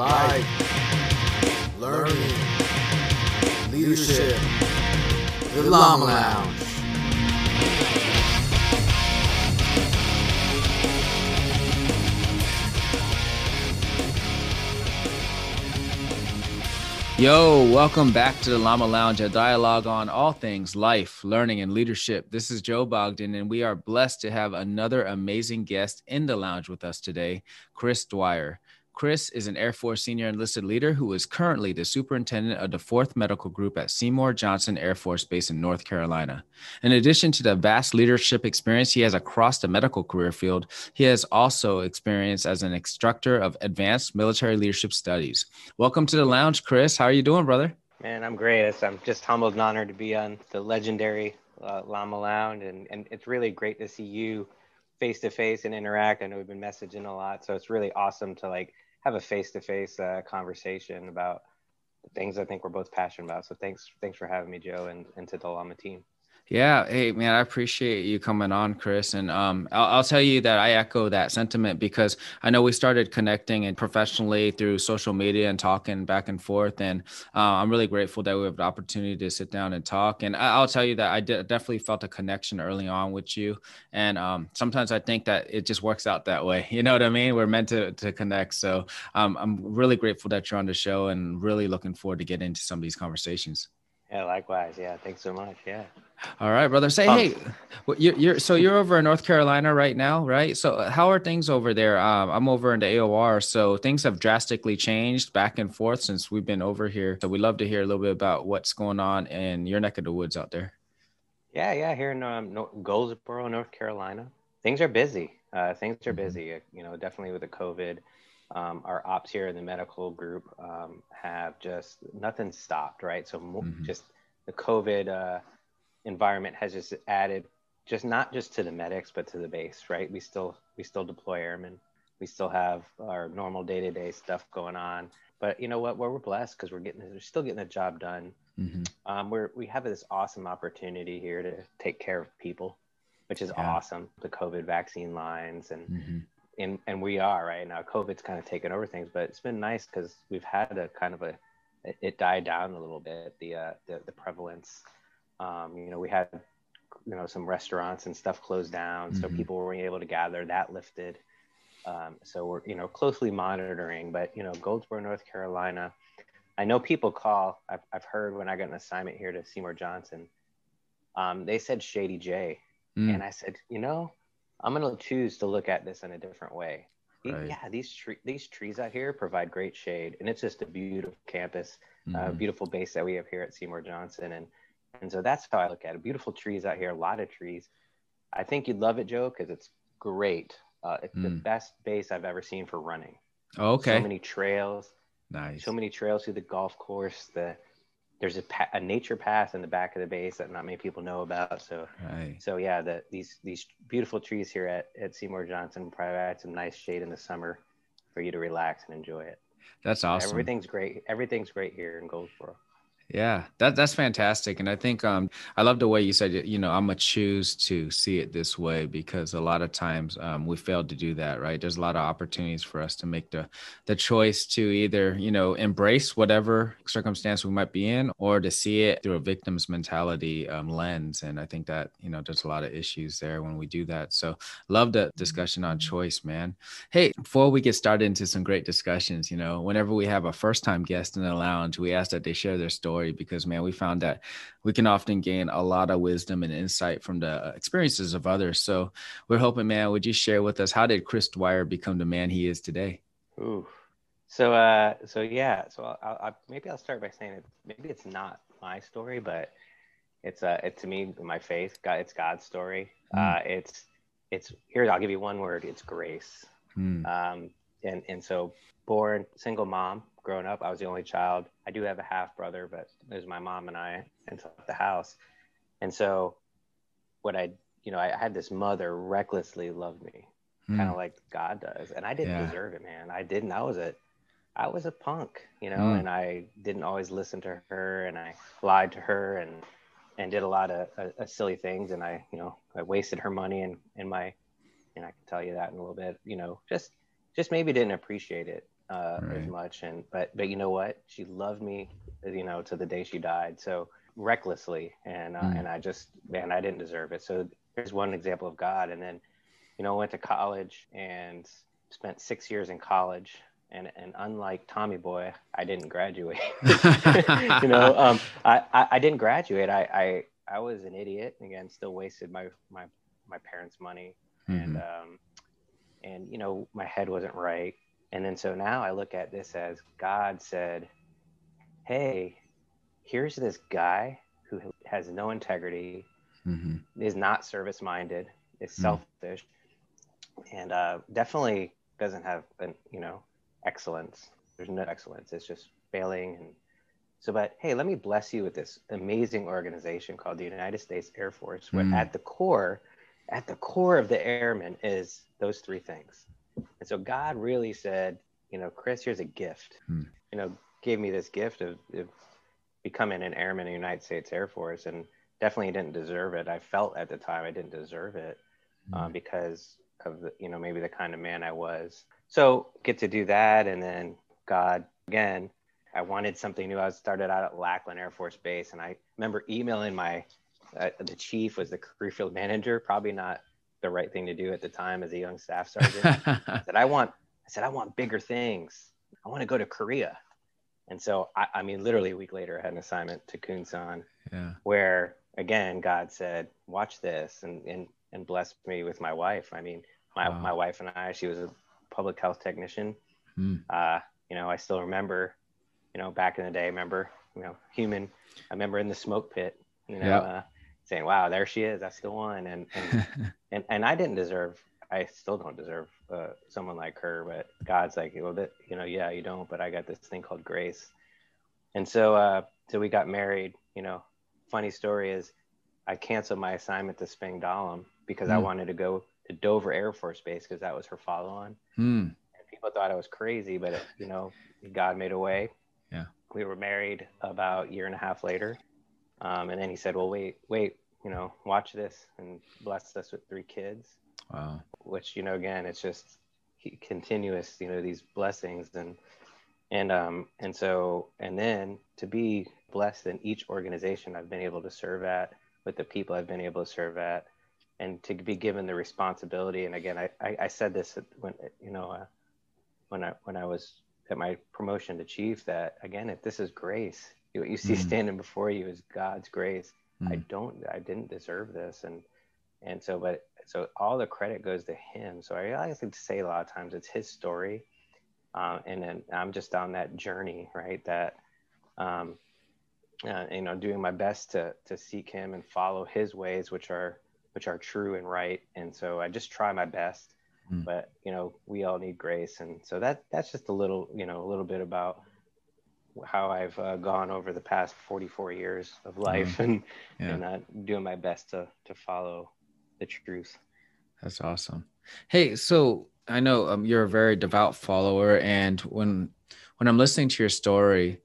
life, learning, leadership. The Llama Lounge. Yo, welcome back to the Llama Lounge, a dialogue on all things life, learning, and leadership. This is Joe Bogdan, and we are blessed to have another amazing guest in the lounge with us today, Chris Dwyer. Chris is an Air Force senior enlisted leader who is currently the superintendent of the 4th Medical Group at Seymour Johnson Air Force Base in North Carolina. In addition to the vast leadership experience he has across the medical career field, he has also experience as an instructor of advanced military leadership studies. Welcome to the lounge, Chris. How are you doing, brother? Man, I'm great. I'm just humbled and honored to be on the legendary uh, Llama Lounge, and, and it's really great to see you face to face and interact. I know we've been messaging a lot, so it's really awesome to like have a face-to-face uh, conversation about the things I think we're both passionate about. So thanks, thanks for having me, Joe, and, and to the Llama team. Yeah. Hey, man, I appreciate you coming on, Chris. And um, I'll, I'll, tell you that I echo that sentiment because I know we started connecting and professionally through social media and talking back and forth. And uh, I'm really grateful that we have the opportunity to sit down and talk. And I, will tell you that I definitely felt a connection early on with you. And um, sometimes I think that it just works out that way. You know what I mean? We're meant to, to connect. So um, I'm really grateful that you're on the show and really looking forward to get into some of these conversations. Yeah, likewise. Yeah, thanks so much. Yeah. All right, brother. Say, um, hey, you're, you're so you're over in North Carolina right now, right? So uh, how are things over there? Um, I'm over in the AOR, so things have drastically changed back and forth since we've been over here. So we'd love to hear a little bit about what's going on in your neck of the woods out there. Yeah, yeah, here in um, Goldsboro, North Carolina, things are busy. Uh, things are mm-hmm. busy. You know, definitely with the COVID. Um, our ops here in the medical group um, have just nothing stopped, right? So mm-hmm. just the COVID uh, environment has just added just not just to the medics but to the base right we still we still deploy airmen we still have our normal day-to-day stuff going on but you know what well, we're blessed because we're getting we're still getting the job done mm-hmm. um, we're we have this awesome opportunity here to take care of people which is yeah. awesome the covid vaccine lines and mm-hmm. And and we are right now covid's kind of taken over things but it's been nice because we've had a kind of a it died down a little bit the uh the, the prevalence um, you know, we had, you know, some restaurants and stuff closed down, so mm-hmm. people weren't able to gather. That lifted. Um, so we're, you know, closely monitoring. But you know, Goldsboro, North Carolina. I know people call. I've, I've heard when I got an assignment here to Seymour Johnson. Um, they said Shady J, mm. and I said, you know, I'm going to choose to look at this in a different way. Right. Yeah, these tre- these trees out here provide great shade, and it's just a beautiful campus, uh, mm-hmm. uh, beautiful base that we have here at Seymour Johnson, and and so that's how I look at it. Beautiful trees out here, a lot of trees. I think you'd love it, Joe, because it's great. Uh, it's mm. the best base I've ever seen for running. Oh, okay. So many trails. Nice. So many trails through the golf course. The there's a, pa- a nature path in the back of the base that not many people know about. So, right. so yeah, the, these these beautiful trees here at, at Seymour Johnson provide some nice shade in the summer for you to relax and enjoy it. That's awesome. Everything's great. Everything's great here in Goldsboro. Yeah, that that's fantastic, and I think um, I love the way you said you know I'm gonna choose to see it this way because a lot of times um, we fail to do that. Right? There's a lot of opportunities for us to make the the choice to either you know embrace whatever circumstance we might be in, or to see it through a victim's mentality um, lens. And I think that you know there's a lot of issues there when we do that. So love the discussion on choice, man. Hey, before we get started into some great discussions, you know, whenever we have a first time guest in the lounge, we ask that they share their story because man we found that we can often gain a lot of wisdom and insight from the experiences of others so we're hoping man would you share with us how did chris dwyer become the man he is today Ooh. so uh so yeah so I'll, I'll, maybe i'll start by saying it maybe it's not my story but it's uh it to me my faith god it's god's story mm. uh it's it's here i'll give you one word it's grace mm. um and and so born single mom growing up. I was the only child. I do have a half brother, but it was my mom and I until the house. And so, what I, you know, I had this mother recklessly love me, mm. kind of like God does, and I didn't yeah. deserve it, man. I didn't. I was a, I was a punk, you know, mm. and I didn't always listen to her, and I lied to her, and and did a lot of uh, silly things, and I, you know, I wasted her money and and my, and I can tell you that in a little bit, you know, just just maybe didn't appreciate it uh, as much. And but but you know what? She loved me, you know, to the day she died. So recklessly, and uh, Mm. and I just man, I didn't deserve it. So there's one example of God. And then, you know, went to college and spent six years in college. And, and unlike Tommy Boy, I didn't graduate. you know, um, I, I, I didn't graduate. I, I, I was an idiot. Again, still wasted my, my, my parents' money. And, Mhm. um, and, you know, my head wasn't right. And then so now I look at this as God said, Hey, here's this guy who has no integrity, Mhm. is not service minded, is Mm. selfish, and uh, definitely doesn't have an you know excellence. There's no excellence. It's just failing. And so, but hey, let me bless you with this amazing organization called the United States Air Force, where Mm. at the core, at the core of the airmen is those three things. And so God really said, you know, Chris, here's a gift. Hmm. You know, gave me this gift of, of becoming an airman in the United States Air Force, and definitely didn't deserve it. I felt at the time I didn't deserve it um, because of the, you know maybe the kind of man I was. So get to do that, and then God again. I wanted something new. I started out at Lackland Air Force Base, and I remember emailing my uh, the chief was the career field manager. Probably not the right thing to do at the time as a young staff sergeant. I said, I want, I said, I want bigger things. I want to go to Korea. And so, I, I mean, literally a week later, I had an assignment to Kunsan yeah. where, again, God said, watch this and, and, and blessed me with my wife. I mean, my, Wow. my wife and I, she was a public health technician. Hmm. Uh, you know, I still remember, you know, back in the day, remember, you know, human, I remember in the smoke pit, you know, Yep. uh, saying, wow, there she is. That's the one. And, and and and I didn't deserve. I still don't deserve uh, someone like her. But God's like, well, that you know, yeah, you don't. But I got this thing called grace. And so, uh, so we got married. You know, funny story is, I canceled my assignment to Spangdahlem because I Hmm. wanted to go to Dover Air Force Base because that was her follow-on. Hmm. And people thought I was crazy, but it, you know, God made a way. Yeah. We were married about a year and a half later. Um, and then he said, well, wait, wait, you know, watch this and blessed us with three kids Wow. which you know again it's just continuous you know these blessings and and um and so and then to be blessed in each organization i've been able to serve at with the people i've been able to serve at and to be given the responsibility and again i i, I said this when you know uh, when i when i was at my promotion to chief that again if this is grace what you see Mhm. standing before you is god's grace I Mm. don't, I didn't deserve this. And, and so, but, so all the credit goes to him. So I like to say a lot of times it's his story. Uh, and then I'm just on that journey, right. That, um, uh, you know, doing my best to, to seek him and follow his ways, which are, which are true and right. And so I just try my best, Mm. but you know, we all need grace. And so that, that's just a little, you know, a little bit about how I've uh, gone over the past 44 years of life and, Yeah. and uh, doing my best to to follow the truth. That's awesome. Hey, so I know um, you're a very devout follower, and when when I'm listening to your story,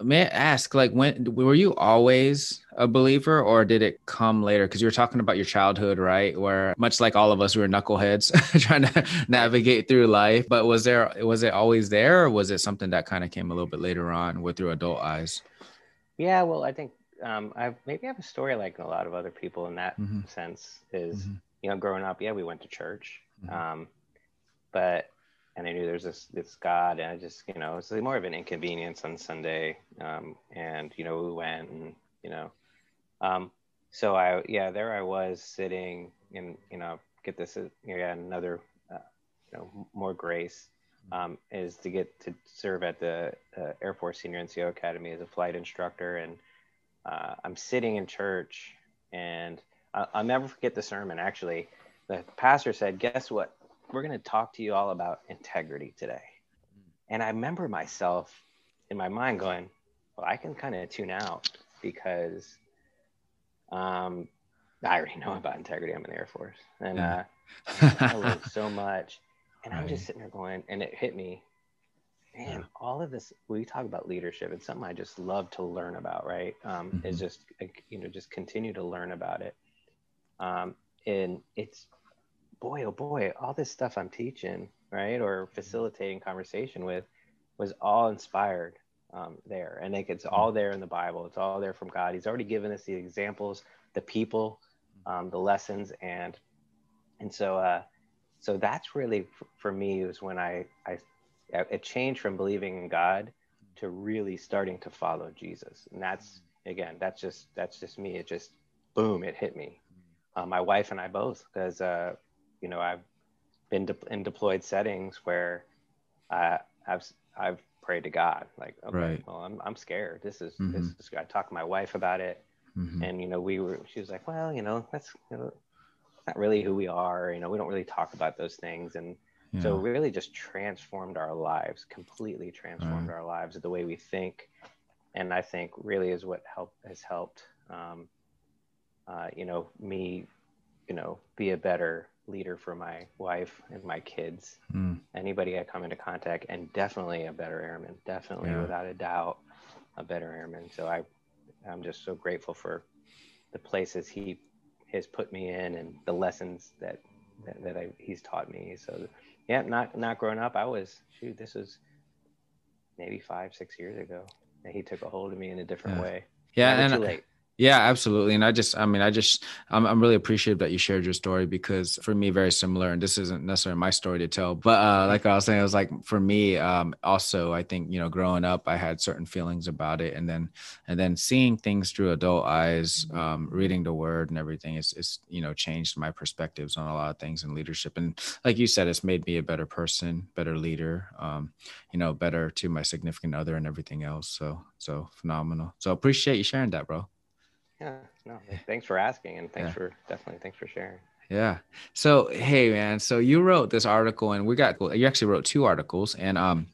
may I ask, like, when were you always a believer, or did it come later? Because you were talking about your childhood, right? Where much like all of us, we were knuckleheads trying to navigate through life. But was there was it always there, or was it something that kind of came a little bit later on with your adult eyes? Yeah, well, I think um, I maybe I have a story like a lot of other people in that Mhm. sense. Is Mhm. you know, growing up, yeah, we went to church, Mhm. um, but and I knew there's this this God, and I just you know, it's more of an inconvenience on Sunday, um, and you know, we went and you know, um, so I yeah, there I was sitting and you know, get this uh, yeah another uh, you know more grace um, is to get to serve at the uh, Air Force Senior NCO Academy as a flight instructor. And uh, I'm sitting in church, and I- I'll never forget the sermon. Actually, the pastor said, "Guess what? We're going to talk to you all about integrity today." And I remember myself in my mind going, "Well, I can kind of tune out because um, I already know about integrity. I'm in the Air Force, and Yeah. uh, I learned so much." And I'm just sitting there going, and it hit me, man, Yeah. all of this, we talk about leadership. It's something I just love to learn about, right? Um, Is Mhm. just, you know, just continue to learn about it. Um, and it's boy, oh boy, all this stuff I'm teaching, right, or facilitating conversation with, was all inspired um, there, and like it's all there in the Bible. It's all there from God. He's already given us the examples, the people, um, the lessons, and and so uh, so that's really for me was when I I it changed from believing in God to really starting to follow Jesus, and that's again that's just that's just me. It just boom, it hit me. Uh, my wife and I both, because uh, you know I've been de- in deployed settings where uh, I've I've prayed to God, like, okay, right. well, I'm I'm scared. This is mm-hmm. this is. I talked to my wife about it, mm-hmm. and you know we were. She was like, well, you know, that's you know, not really who we are. You know, we don't really talk about those things, and yeah. so really just transformed our lives, completely transformed right. our lives, the way we think, and I think really is what helped has helped. Um, uh, you know, me, you know, be a better leader for my wife and my kids. Mm. Anybody I come into contact, and definitely a better airman, definitely yeah. without a doubt, a better airman. So I, I'm just so grateful for the places he has put me in and the lessons that that, that I, he's taught me. So yeah, not not growing up, I was shoot. This was maybe five six years ago, and he took a hold of me in a different yeah. way. Yeah, and late. Yeah, absolutely. And I just, I mean, I just, I'm, I'm really appreciative that you shared your story because for me, very similar. And this isn't necessarily my story to tell, but uh, like I was saying, it was like for me, um, also, I think, you know, growing up, I had certain feelings about it. And then, and then seeing things through adult eyes, um, reading the word and everything is, is, you know, changed my perspectives on a lot of things in leadership. And like you said, it's made me a better person, better leader, um, you know, better to my significant other and everything else. So, so phenomenal. So appreciate you sharing that, bro. Yeah, no, thanks for asking and thanks yeah. for definitely thanks for sharing. Yeah. So, hey man, so you wrote this article and we got you actually wrote two articles and um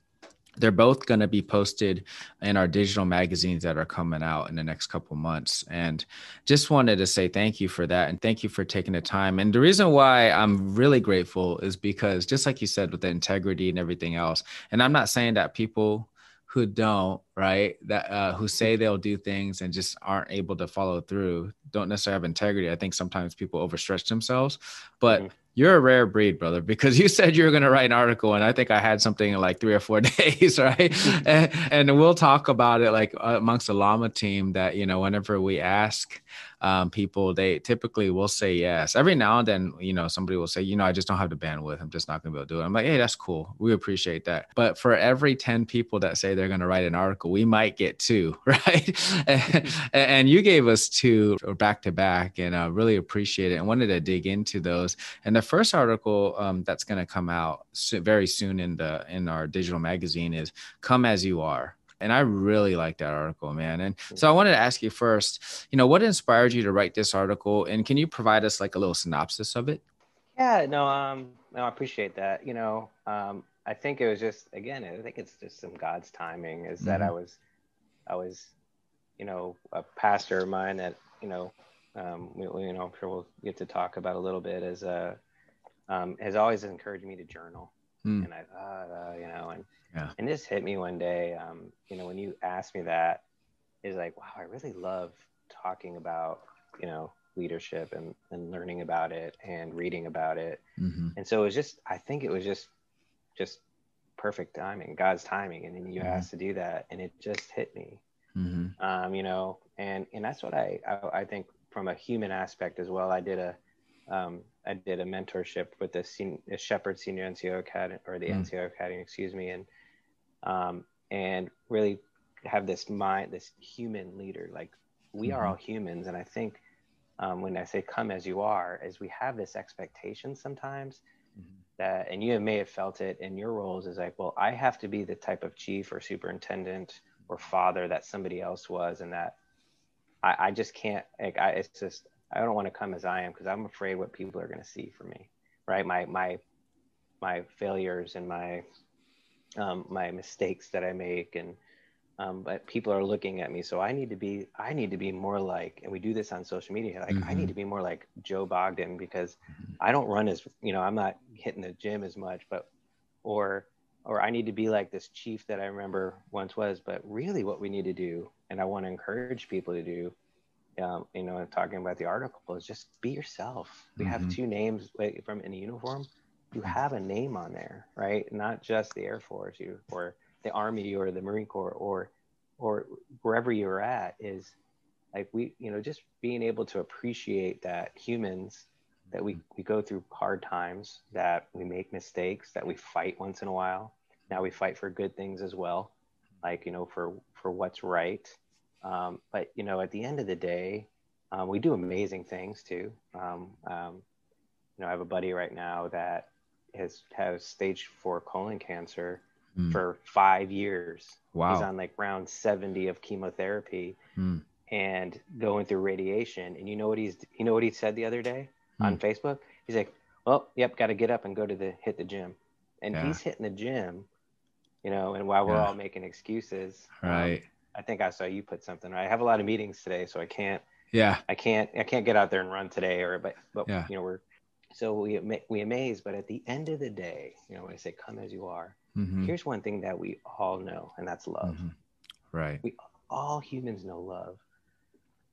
they're both going to be posted in our digital magazines that are coming out in the next couple months and just wanted to say thank you for that and thank you for taking the time and the reason why i'm really grateful is because just like you said with the integrity and everything else and i'm not saying that people who don't right? That uh, who say they'll do things and just aren't able to follow through don't necessarily have integrity. I think sometimes people overstretch themselves but mm-hmm. you're a rare breed brother because you said you were going to write an article and i think i had something in like three or four days right? And, and, we'll talk about it like amongst the llama team that you know whenever we ask um, people, they typically will say yes. Every now and then, you know, somebody will say, you know, I just don't have the bandwidth. I'm just not going to be able to do it. I'm like, hey, that's cool. We appreciate that. But for every 10 people that say they're going to write an article, we might get two, right? and, and, you gave us two back to back and I uh, really appreciate it and wanted to dig into those. And the first article um, that's going to come out very soon in the in our digital magazine is "Come as You Are." And I really like that article, man. And so I wanted to ask you first, you know, what inspired you to write this article? And can you provide us like a little synopsis of it? Yeah, no, um, no, I appreciate that. You know, um, I think it was just again, I think it's just some God's timing. Is that mm-hmm. I was, I was, you know, a pastor of mine that you know, um, we, you know, I'm sure we'll get to talk about a little bit. As a, um, has always encouraged me to journal, mm. and I thought, uh, you know, and yeah. And this hit me one day. Um, you know, when you asked me that, is like, wow, I really love talking about, you know, leadership and, and learning about it and reading about it. Mm-hmm. And so it was just, I think it was just, just perfect timing, God's timing. And then you mm-hmm. asked to do that and it just hit me. Mm-hmm. Um, you know, and, and that's what I, I, I, think from a human aspect as well. I did a, um, I did a mentorship with the, sen- the Sheppard Senior NCO Academy or the mm. NCO Academy, excuse me. And, um, and really have this mind, this human leader. Like we mm-hmm. are all humans, and I think um, when I say "come as you are," is we have this expectation sometimes mm-hmm. that, and you may have felt it in your roles, is like, well, I have to be the type of chief or superintendent or father that somebody else was, and that I, I just can't. Like, I, it's just I don't want to come as I am because I'm afraid what people are going to see for me, right? My my my failures and my um, my mistakes that I make and um, but people are looking at me so i need to be i need to be more like and we do this on social media like mm-hmm. i need to be more like joe bogdan because mm-hmm. i don't run as you know i'm not hitting the gym as much but or or i need to be like this chief that i remember once was but really what we need to do and i want to encourage people to do um, you know, talking about the article is just be yourself. We mm-hmm. have two names like, from in a uniform. You mm-hmm. have a name on there, right? Not just the Air Force, you or the Army or the Marine Corps or or wherever you're at is like we, you know, just being able to appreciate that humans that we, we go through hard times, that we make mistakes, that we fight once in a while. Now we fight for good things as well, like you know, for for what's right um, but you know, at the end of the day, um, we do amazing things too. Um, um, you know, I have a buddy right now that has has stage four colon cancer mm. for five years. Wow. He's on like round 70 of chemotherapy mm. and going through radiation. And you know what he's you know what he said the other day mm. on Facebook? He's like, Well, yep, gotta get up and go to the hit the gym. And yeah. he's hitting the gym, you know, and while we're yeah. all making excuses. Um, right I think I saw you put something. I have a lot of meetings today, so I can't. Yeah. I can't. I can't get out there and run today, or but but yeah. you know we're so we we amaze. But at the end of the day, you know when I say come as you are, mm-hmm. here's one thing that we all know, and that's love. Mm-hmm. Right. We all humans know love.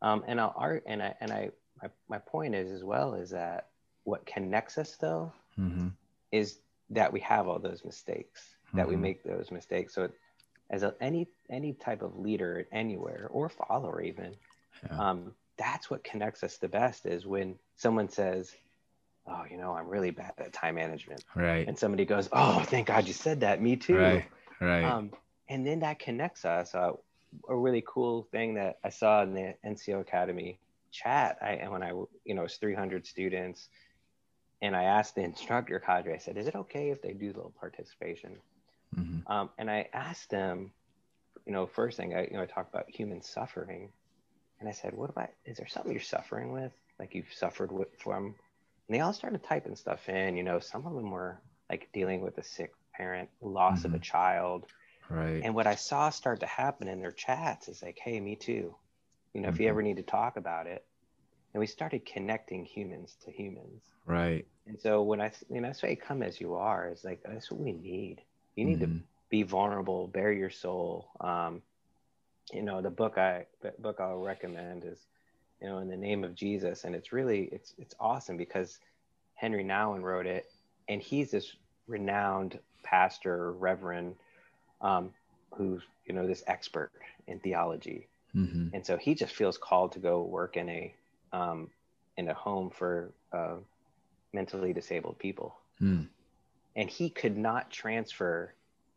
Um, and our art and I and I my, my point is as well is that what connects us though mm-hmm. is that we have all those mistakes that we mm-hmm. make those mistakes so it, as a, any any type of leader anywhere or follower even yeah. um, that's what connects us the best is when someone says oh you know i'm really bad at time management. Right. And somebody goes oh thank god you said that. Me too. Right right. Um, and then that connects us. Uh, a really cool thing that i saw in the nco academy chat i and when i you know it's 300 students and i asked the instructor cadre i said is it okay if they do a little participation? Mm-hmm. Um, and I asked them, you know, first thing I, you know, I talked about human suffering, and I said, what about, is there something you're suffering with, like you've suffered with from? And they all started typing stuff in. You know, some of them were like dealing with a sick parent, loss mm-hmm. of a mm-hmm. child. Right. And what I saw start to happen in their chats is like, hey, me too. You know, mm-hmm. if you mm-hmm. ever need to talk about it. And we started connecting humans to humans. Right. And so when I, you know, I say come as you are, it's like, that's what we need. You need mm-hmm. to be vulnerable, bare your soul. Um, you know, the book I the book I'll recommend is, you know, in the name of Jesus, and it's really it's it's awesome because Henri Nouwen wrote it, and he's this renowned pastor, reverend, um, who's you know this expert in theology, mm-hmm. and so he just feels called to go work in a um, in a home for uh, mentally disabled people. Mm and he could not transfer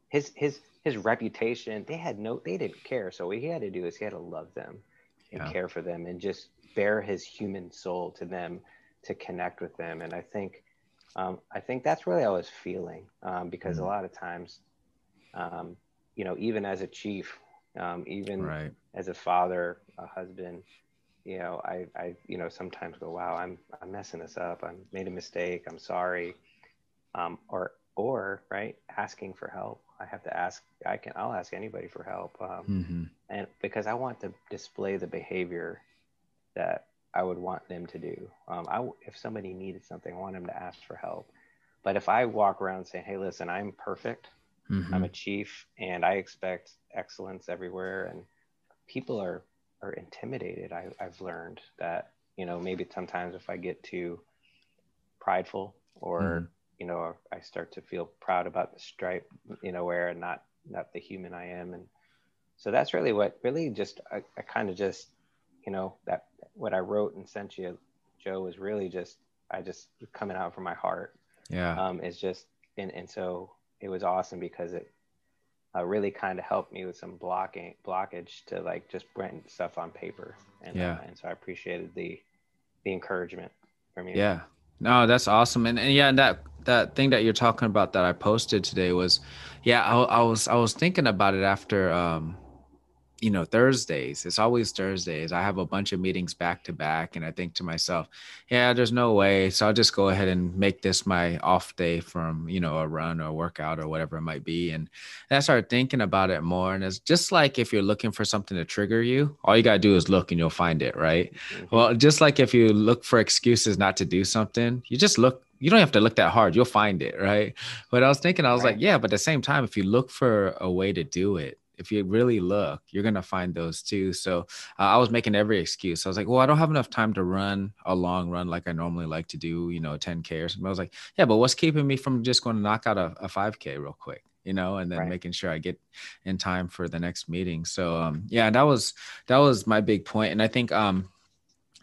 his his his reputation. They had no, they didn't care. So what he had to do is he had to love them and yeah. care for them and just bear his human soul to them to connect with them. And I think, um, I think that's really how I was feeling um, because mm a lot of times, um, you know, even as a chief, um, even right. as a father, a husband, you know, I, I, you know, sometimes go, wow, I'm, I'm messing this up. I made a mistake. I'm sorry um, or or right asking for help i have to ask i can i'll ask anybody for help um, mm-hmm. and because i want to display the behavior that i would want them to do um, I, if somebody needed something i want them to ask for help but if i walk around saying hey listen i'm perfect mm-hmm. i'm a chief and i expect excellence everywhere and people are are intimidated I, i've learned that you know maybe sometimes if i get too prideful or mm-hmm you know I start to feel proud about the stripe you know where and not not the human I am. And so that's really what really just I, I kind of just you know that what I wrote and sent you Joe was really just I just coming out from my heart. Yeah. Um it's just and and so it was awesome because it uh, really kind of helped me with some blocking blockage to like just print stuff on paper. And yeah. uh, and so I appreciated the the encouragement from you. Yeah no that's awesome. And, and yeah and that that thing that you're talking about that I posted today was, yeah, I, I was I was thinking about it after um, you know thursdays it's always thursdays i have a bunch of meetings back to back and i think to myself yeah there's no way so i'll just go ahead and make this my off day from you know a run or a workout or whatever it might be and, and i started thinking about it more and it's just like if you're looking for something to trigger you all you got to do is look and you'll find it right mm-hmm. well just like if you look for excuses not to do something you just look you don't have to look that hard you'll find it right but i was thinking i was right. like yeah but at the same time if you look for a way to do it if you really look, you're gonna find those too. So uh, I was making every excuse. I was like, well, I don't have enough time to run a long run like I normally like to do, you know, 10k or something. I was like, yeah, but what's keeping me from just going to knock out a, a 5k real quick? you know, and then right. making sure I get in time for the next meeting. So um, yeah, that was that was my big point. And I think um,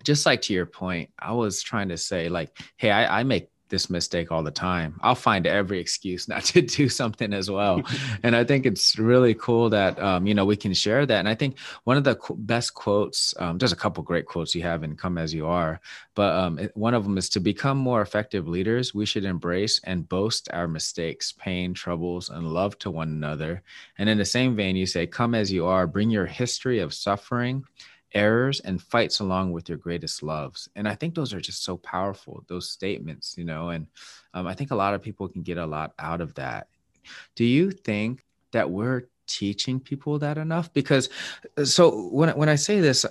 just like to your point, I was trying to say like, hey, I, I make this mistake all the time. I'll find every excuse not to do something as well. and I think it's really cool that, um, you know, we can share that. And I think one of the best quotes, um, there's a couple great quotes you have in Come As You Are, but um, one of them is to become more effective leaders, we should embrace and boast our mistakes, pain, troubles, and love to one another. And in the same vein, you say, Come as you are, bring your history of suffering errors and fights along with your greatest loves and i think those are just so powerful those statements you know and um, i think a lot of people can get a lot out of that. Do you think that we're teaching people that enough? Because uh, so when, when i say this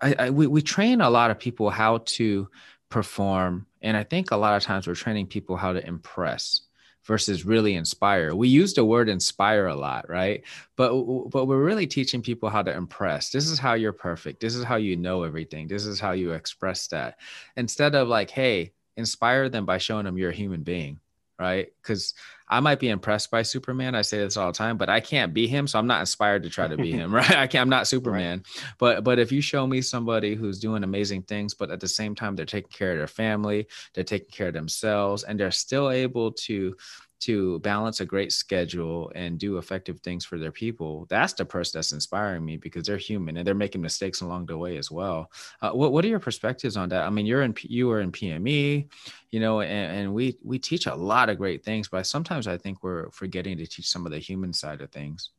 I, I we, we train a lot of people how to perform and i think a lot of times we're training people how to impress versus really inspire. We use the word inspire a lot, right? But but we're really teaching people how to impress. This is how you're perfect. This is how you know everything. This is how you express that. Instead of like, hey, inspire them by showing them you're a human being right? Because I might be impressed by Superman. I say this all the time, but I can't be him, so I'm not inspired to try to be him, right? I can't. I'm not Superman. Right. But but if you show me somebody who's doing amazing things, but at the same time they're taking care of their family, they're taking care of themselves, and they're still able to to balance a great schedule and do effective things for their people that's the person that's inspiring me because they're human and they're making mistakes along the way as well. Uh, what, what are your perspectives on that? I mean you're in you are in pme you know and, and we we teach a lot of great things but sometimes i think we're forgetting to teach some of the human side of things.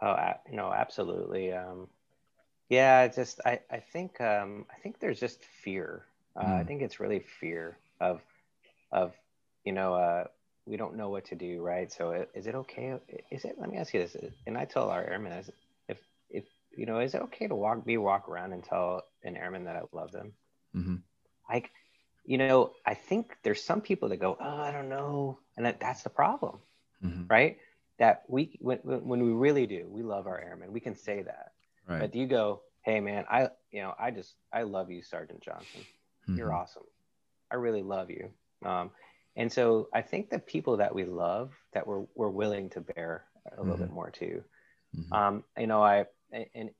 Oh no absolutely. Um yeah just i i think um i think there's just fear. Uh, mm. i think it's really fear of of you know uh we don't know what to do, right? So is it okay? Is it? Let me ask you this, and I tell our airmen, if if you know, is it okay to walk, be walk around and tell an airman that I love them? Mm-hmm. Like, you know, I think there's some people that go, oh, I don't know, and that, that's the problem, mm-hmm. right? That we when when we really do, we love our airmen. We can say that, right. but you go, hey man, I you know, I just I love you, Sergeant Johnson. Mm-hmm. You're awesome. I really love you. Um, and so I think the people that we love that we're, we're willing to bear a mm-hmm. little bit more too. Mm-hmm. Um, you know, I, and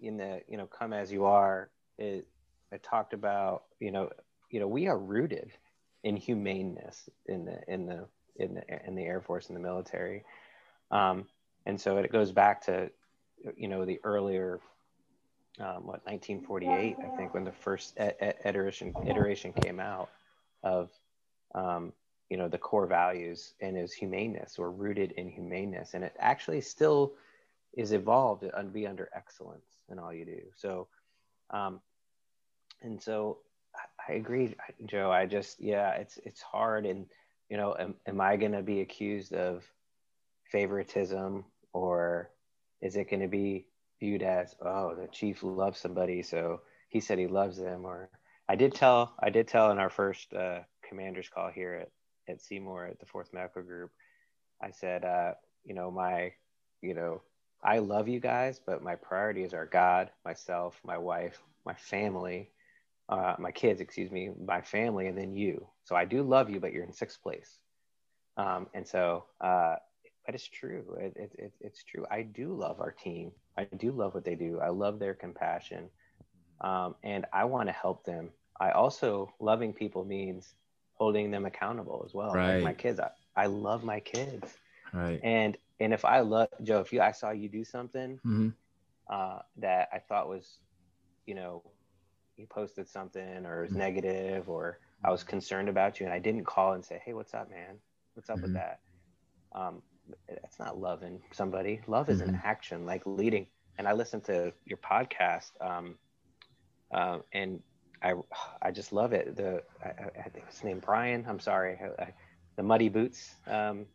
in the, you know, come as you are, it, I talked about, you know, you know, we are rooted in humaneness in the, in the, in the, in the Air Force and the military. Um, and so it goes back to, you know, the earlier, um, what, 1948, I think when the first iteration, iteration came out of um, you know the core values and is humaneness or rooted in humaneness. And it actually still is evolved to be under excellence in all you do. So um, and so I, I agree joe. I just yeah it's it's hard. And you know am, am i going to be accused of favoritism or is it going to be viewed as oh the chief loves somebody so he said he loves them? Or i did tell i did tell in our first uh, commander's call here at, at Seymour at the Fourth Medical Group, I said, uh, you know, my, you know, I love you guys, but my priorities are God, myself, my wife, my family, uh, my kids, excuse me, my family, and then you. So I do love you, but you're in sixth place. Um, and so, uh, but it's true. It, it, it, it's true. I do love our team. I do love what they do. I love their compassion. Um, and I want to help them. I also, loving people means holding them accountable as well. Right. Like my kids, I, I love my kids. Right. And and if I love Joe, if you I saw you do something mm-hmm. uh, that I thought was, you know, you posted something or it was mm-hmm. negative or I was concerned about you and I didn't call and say, Hey, what's up, man? What's up mm-hmm. with that? Um, that's not loving somebody. Love is an mm-hmm. action, like leading. And I listened to your podcast, um, uh, and I I just love it. The I, I think his name Brian. I'm sorry, I, the Muddy Boots. Um,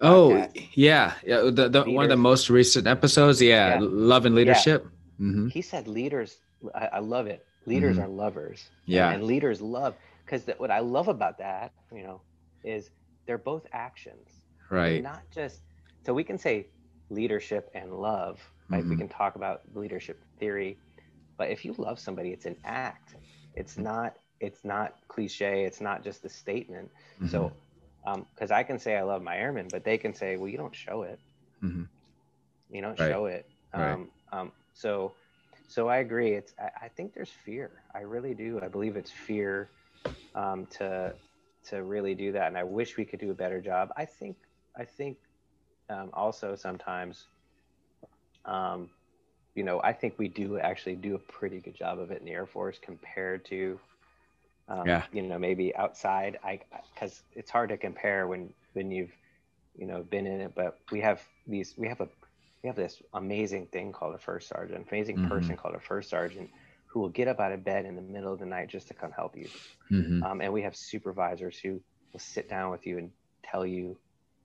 oh podcast. yeah, yeah. The, the one of the most recent episodes. Yeah, yeah. love and leadership. Yeah. Mm-hmm. He said leaders. I, I love it. Leaders mm-hmm. are lovers. Yeah, and, and leaders love because what I love about that, you know, is they're both actions. Right. They're not just so we can say leadership and love right we Mhm. can talk about leadership theory but if you love somebody it's an act it's not it's not cliche it's not just a statement. So um because i can say i love my airmen but they can say well you don't show it. Mhm. you don't Right. show it. Right. um, um so so i agree. It's I, I think there's fear. I really do. I believe it's fear um to to really do that and i wish we could do a better job. I think i think um, also sometimes um you know i think we do actually do a pretty good job of it in the air force compared to um, Yeah. you know maybe outside i because it's hard to compare when when you've you know been in it but we have these we have a we have this amazing thing called a first sergeant amazing Mhm. person called a first sergeant who will get up out of bed in the middle of the night just to come help you Mhm. um, and we have supervisors who will sit down with you and tell you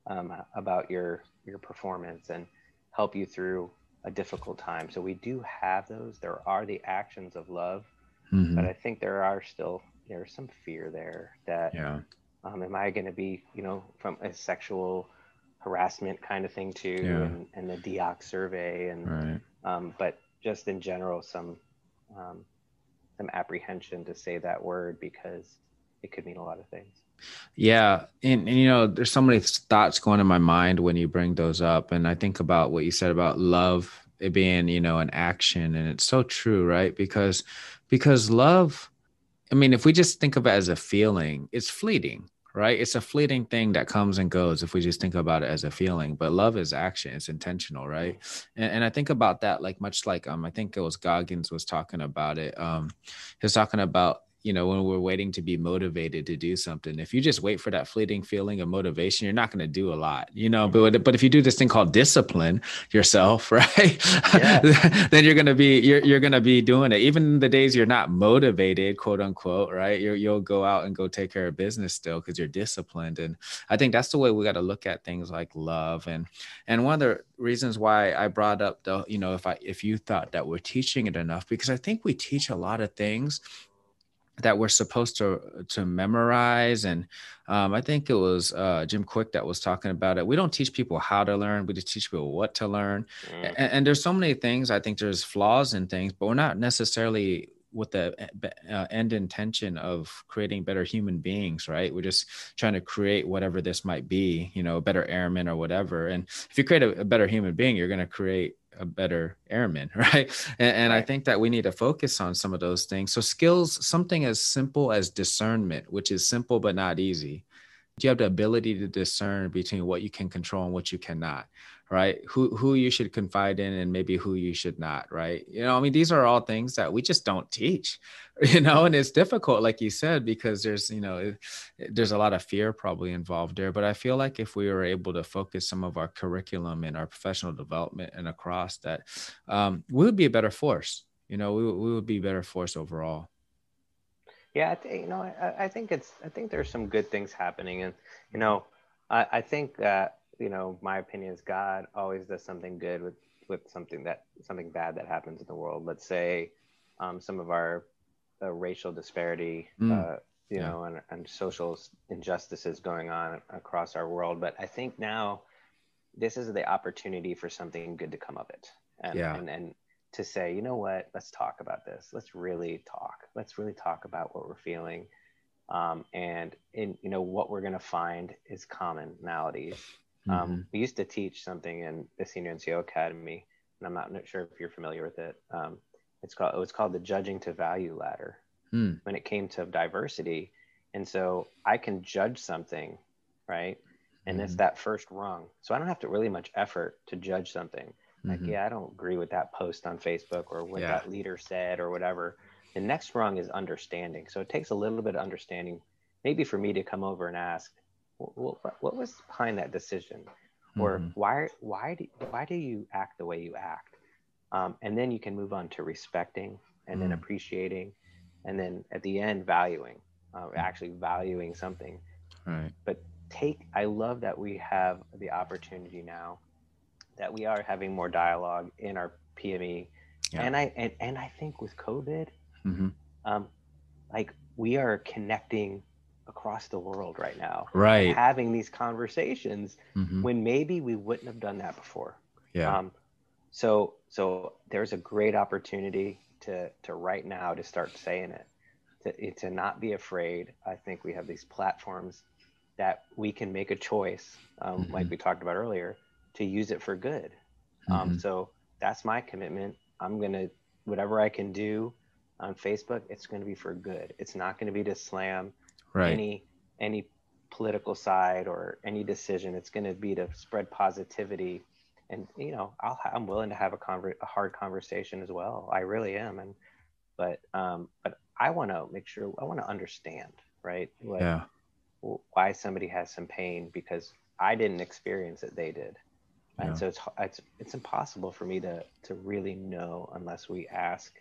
um, about your your performance and help you through a difficult time so we do have those there are the actions of love Mhm. but i think there are still there's some fear there that yeah um, am I going to be, you know, from a sexual harassment kind of thing too, Yeah. and, and the DEOC survey, and right um, but just in general, some um, some apprehension to say that word because it could mean a lot of things. Yeah, and, and you know, there's so many thoughts going in my mind when you bring those up, and I think about what you said about love it being, you know, an action, and it's so true, right? Because because love, I mean, if we just think of it as a feeling, it's fleeting, right? It's a fleeting thing that comes and goes if we just think about it as a feeling. But love is action; it's intentional, right? And, and I think about that like much like um, I think it was Goggins was talking about it. Um, he was talking about you know when we're waiting to be motivated to do something if you just wait for that fleeting feeling of motivation you're not going to do a lot you know? But mm-hmm. but if you do this thing called discipline yourself right? Yeah. then you're going to be you're, you're going to be doing it. Even the days you're not motivated quote unquote right? You're, you'll go out and go take care of business still because you're disciplined and i think that's the way we got to look at things like love and and one of the reasons why i brought up the you know if i if you thought that we're teaching it enough because i think we teach a lot of things that we're supposed to to memorize and um, i think it was uh, jim Kwik that was talking about it. We don't teach people how to learn we just teach people what to learn. Mm. and, and there's so many things i think there's flaws in things but we're not necessarily with the uh, end intention of creating better human beings right? We're just trying to create whatever this might be you know a better airman or whatever. And if you create a, a better human being you're going to create a better airman right? And, and i think that we need to focus on some of those things. So skills something as simple as discernment which is simple but not easy you have the ability to discern between what you can control and what you cannot right? Who who you should confide in and maybe who you should not right? You know i mean these are all things that we just don't teach you know and it's difficult like you said because there's you know there's a lot of fear probably involved there. But i feel like if we were able to focus some of our curriculum and our professional development and across that um, we would be a better force you know we, we would be a better force overall Yeah, I think you know, I, I think it's I think there's some good things happening, and you know, I, I think that you know, my opinion is God always does something good with with something that something bad that happens in the world. Let's say um, some of our uh, racial disparity, Mm. uh, you Yeah. know, and, and social injustices going on across our world. But I think now this is the opportunity for something good to come of it, and Yeah. and, and to say, you know what, let's talk about this. Let's really talk. Let's really talk about what we're feeling. Um, and in you know what we're going to find is commonalities. Um, Mhm. we used to teach something in the Senior NCO Academy, and I'm not sure if you're familiar with it. Um, it's called it was called the Judging to Value Ladder Hmm. when it came to diversity. And so I can judge something, right? And it's Mhm. that first rung. So I don't have to really much effort to judge something. Like, Mhm. yeah, I don't agree with that post on Facebook or what Yeah. that leader said or whatever. The next rung is understanding. So it takes a little bit of understanding, maybe for me to come over and ask, what, what, what was behind that decision? Or Mhm. why, why, do, why do you act the way you act? Um, and then you can move on to respecting and then Mm. appreciating. And then at the end, valuing, uh, actually valuing something right but take i love that we have the opportunity now that we are having more dialogue in our pme Yeah. and i and, and i think with covid Mhm. um like we are connecting across the world right now right having these conversations Mhm. when maybe we wouldn't have done that before Yeah. Um, so so there's a great opportunity to to right now to start saying it, to to not be afraid. I think we have these platforms that we can make a choice, um, Mhm. like we talked about earlier, to use it for good. Um, Mhm. so that's my commitment. I'm gonna whatever I can do on Facebook. It's going to be for good. It's not going to be to slam right. any any political side or any decision. It's going to be to spread positivity, and you know, I'll I'm willing to have a conver- a hard conversation as well. I really am, and but um, but I want to make sure I want to understand, right? Like, yeah. why somebody has some pain because I didn't experience it, they did. And Yeah. so it's, it's it's impossible for me to to really know unless we ask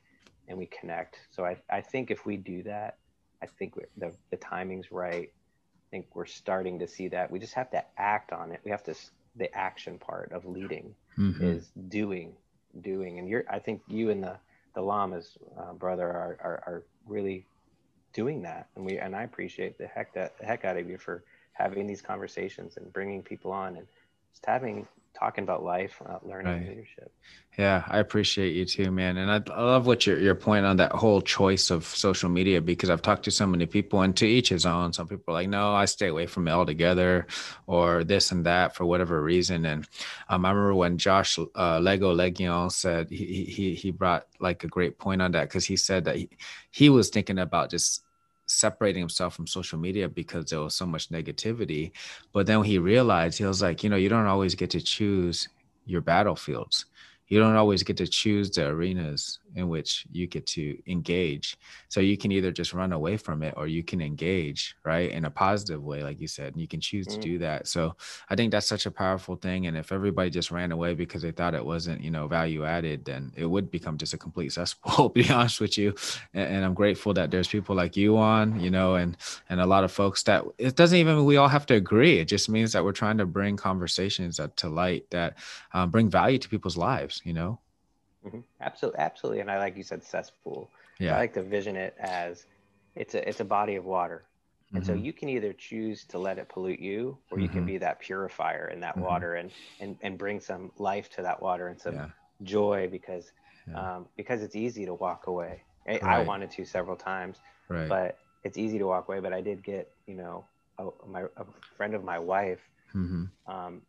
and we connect. So I, I think if we do that, I think the the timing's right. I think we're starting to see that. We just have to act on it. We have to the action part of leading Mhm. is doing, doing. And you're I think you and the the Llamas uh, brother are, are are really doing that. And we and I appreciate the heck that the heck out of you for having these conversations and bringing people on and just having talking about life, uh, learning Right. leadership. Yeah, I appreciate you too, man. And I, I love what your your point on that whole choice of social media because I've talked to so many people, and to each his own. Some people are like, no, I stay away from it altogether, or this and that for whatever reason. And um, I remember when Josh uh, Lego Legion said he he he brought like a great point on that because he said that he, he was thinking about just separating himself from social media because there was so much negativity. But then he realized he was like you know you don't always get to choose your battlefields. You don't always get to choose the arenas in which you get to engage. So you can either just run away from it or you can engage right in a positive way like you said and you can choose to Mm. do that. So i think that's such a powerful thing and if everybody just ran away because they thought it wasn't you know value added then it would become just a complete cesspool to be honest with you. And, and i'm grateful that there's people like you on you know and and a lot of folks that it doesn't even we all have to agree. It just means that we're trying to bring conversations that, to light that um, bring value to people's lives you know hmm Absolutely, absolutely. And I like you said cesspool. Yeah. I like to vision it as it's a it's a body of water. And so Mhm. you can either choose to let it pollute you, or you can Mhm. be that purifier in that Mhm. water and, and and bring some life to that water and some yeah joy because Yeah. um, because it's easy to walk away. I, I wanted to several times, right but it's easy to walk away. But I did get you know a, my a friend of my wife hmm um,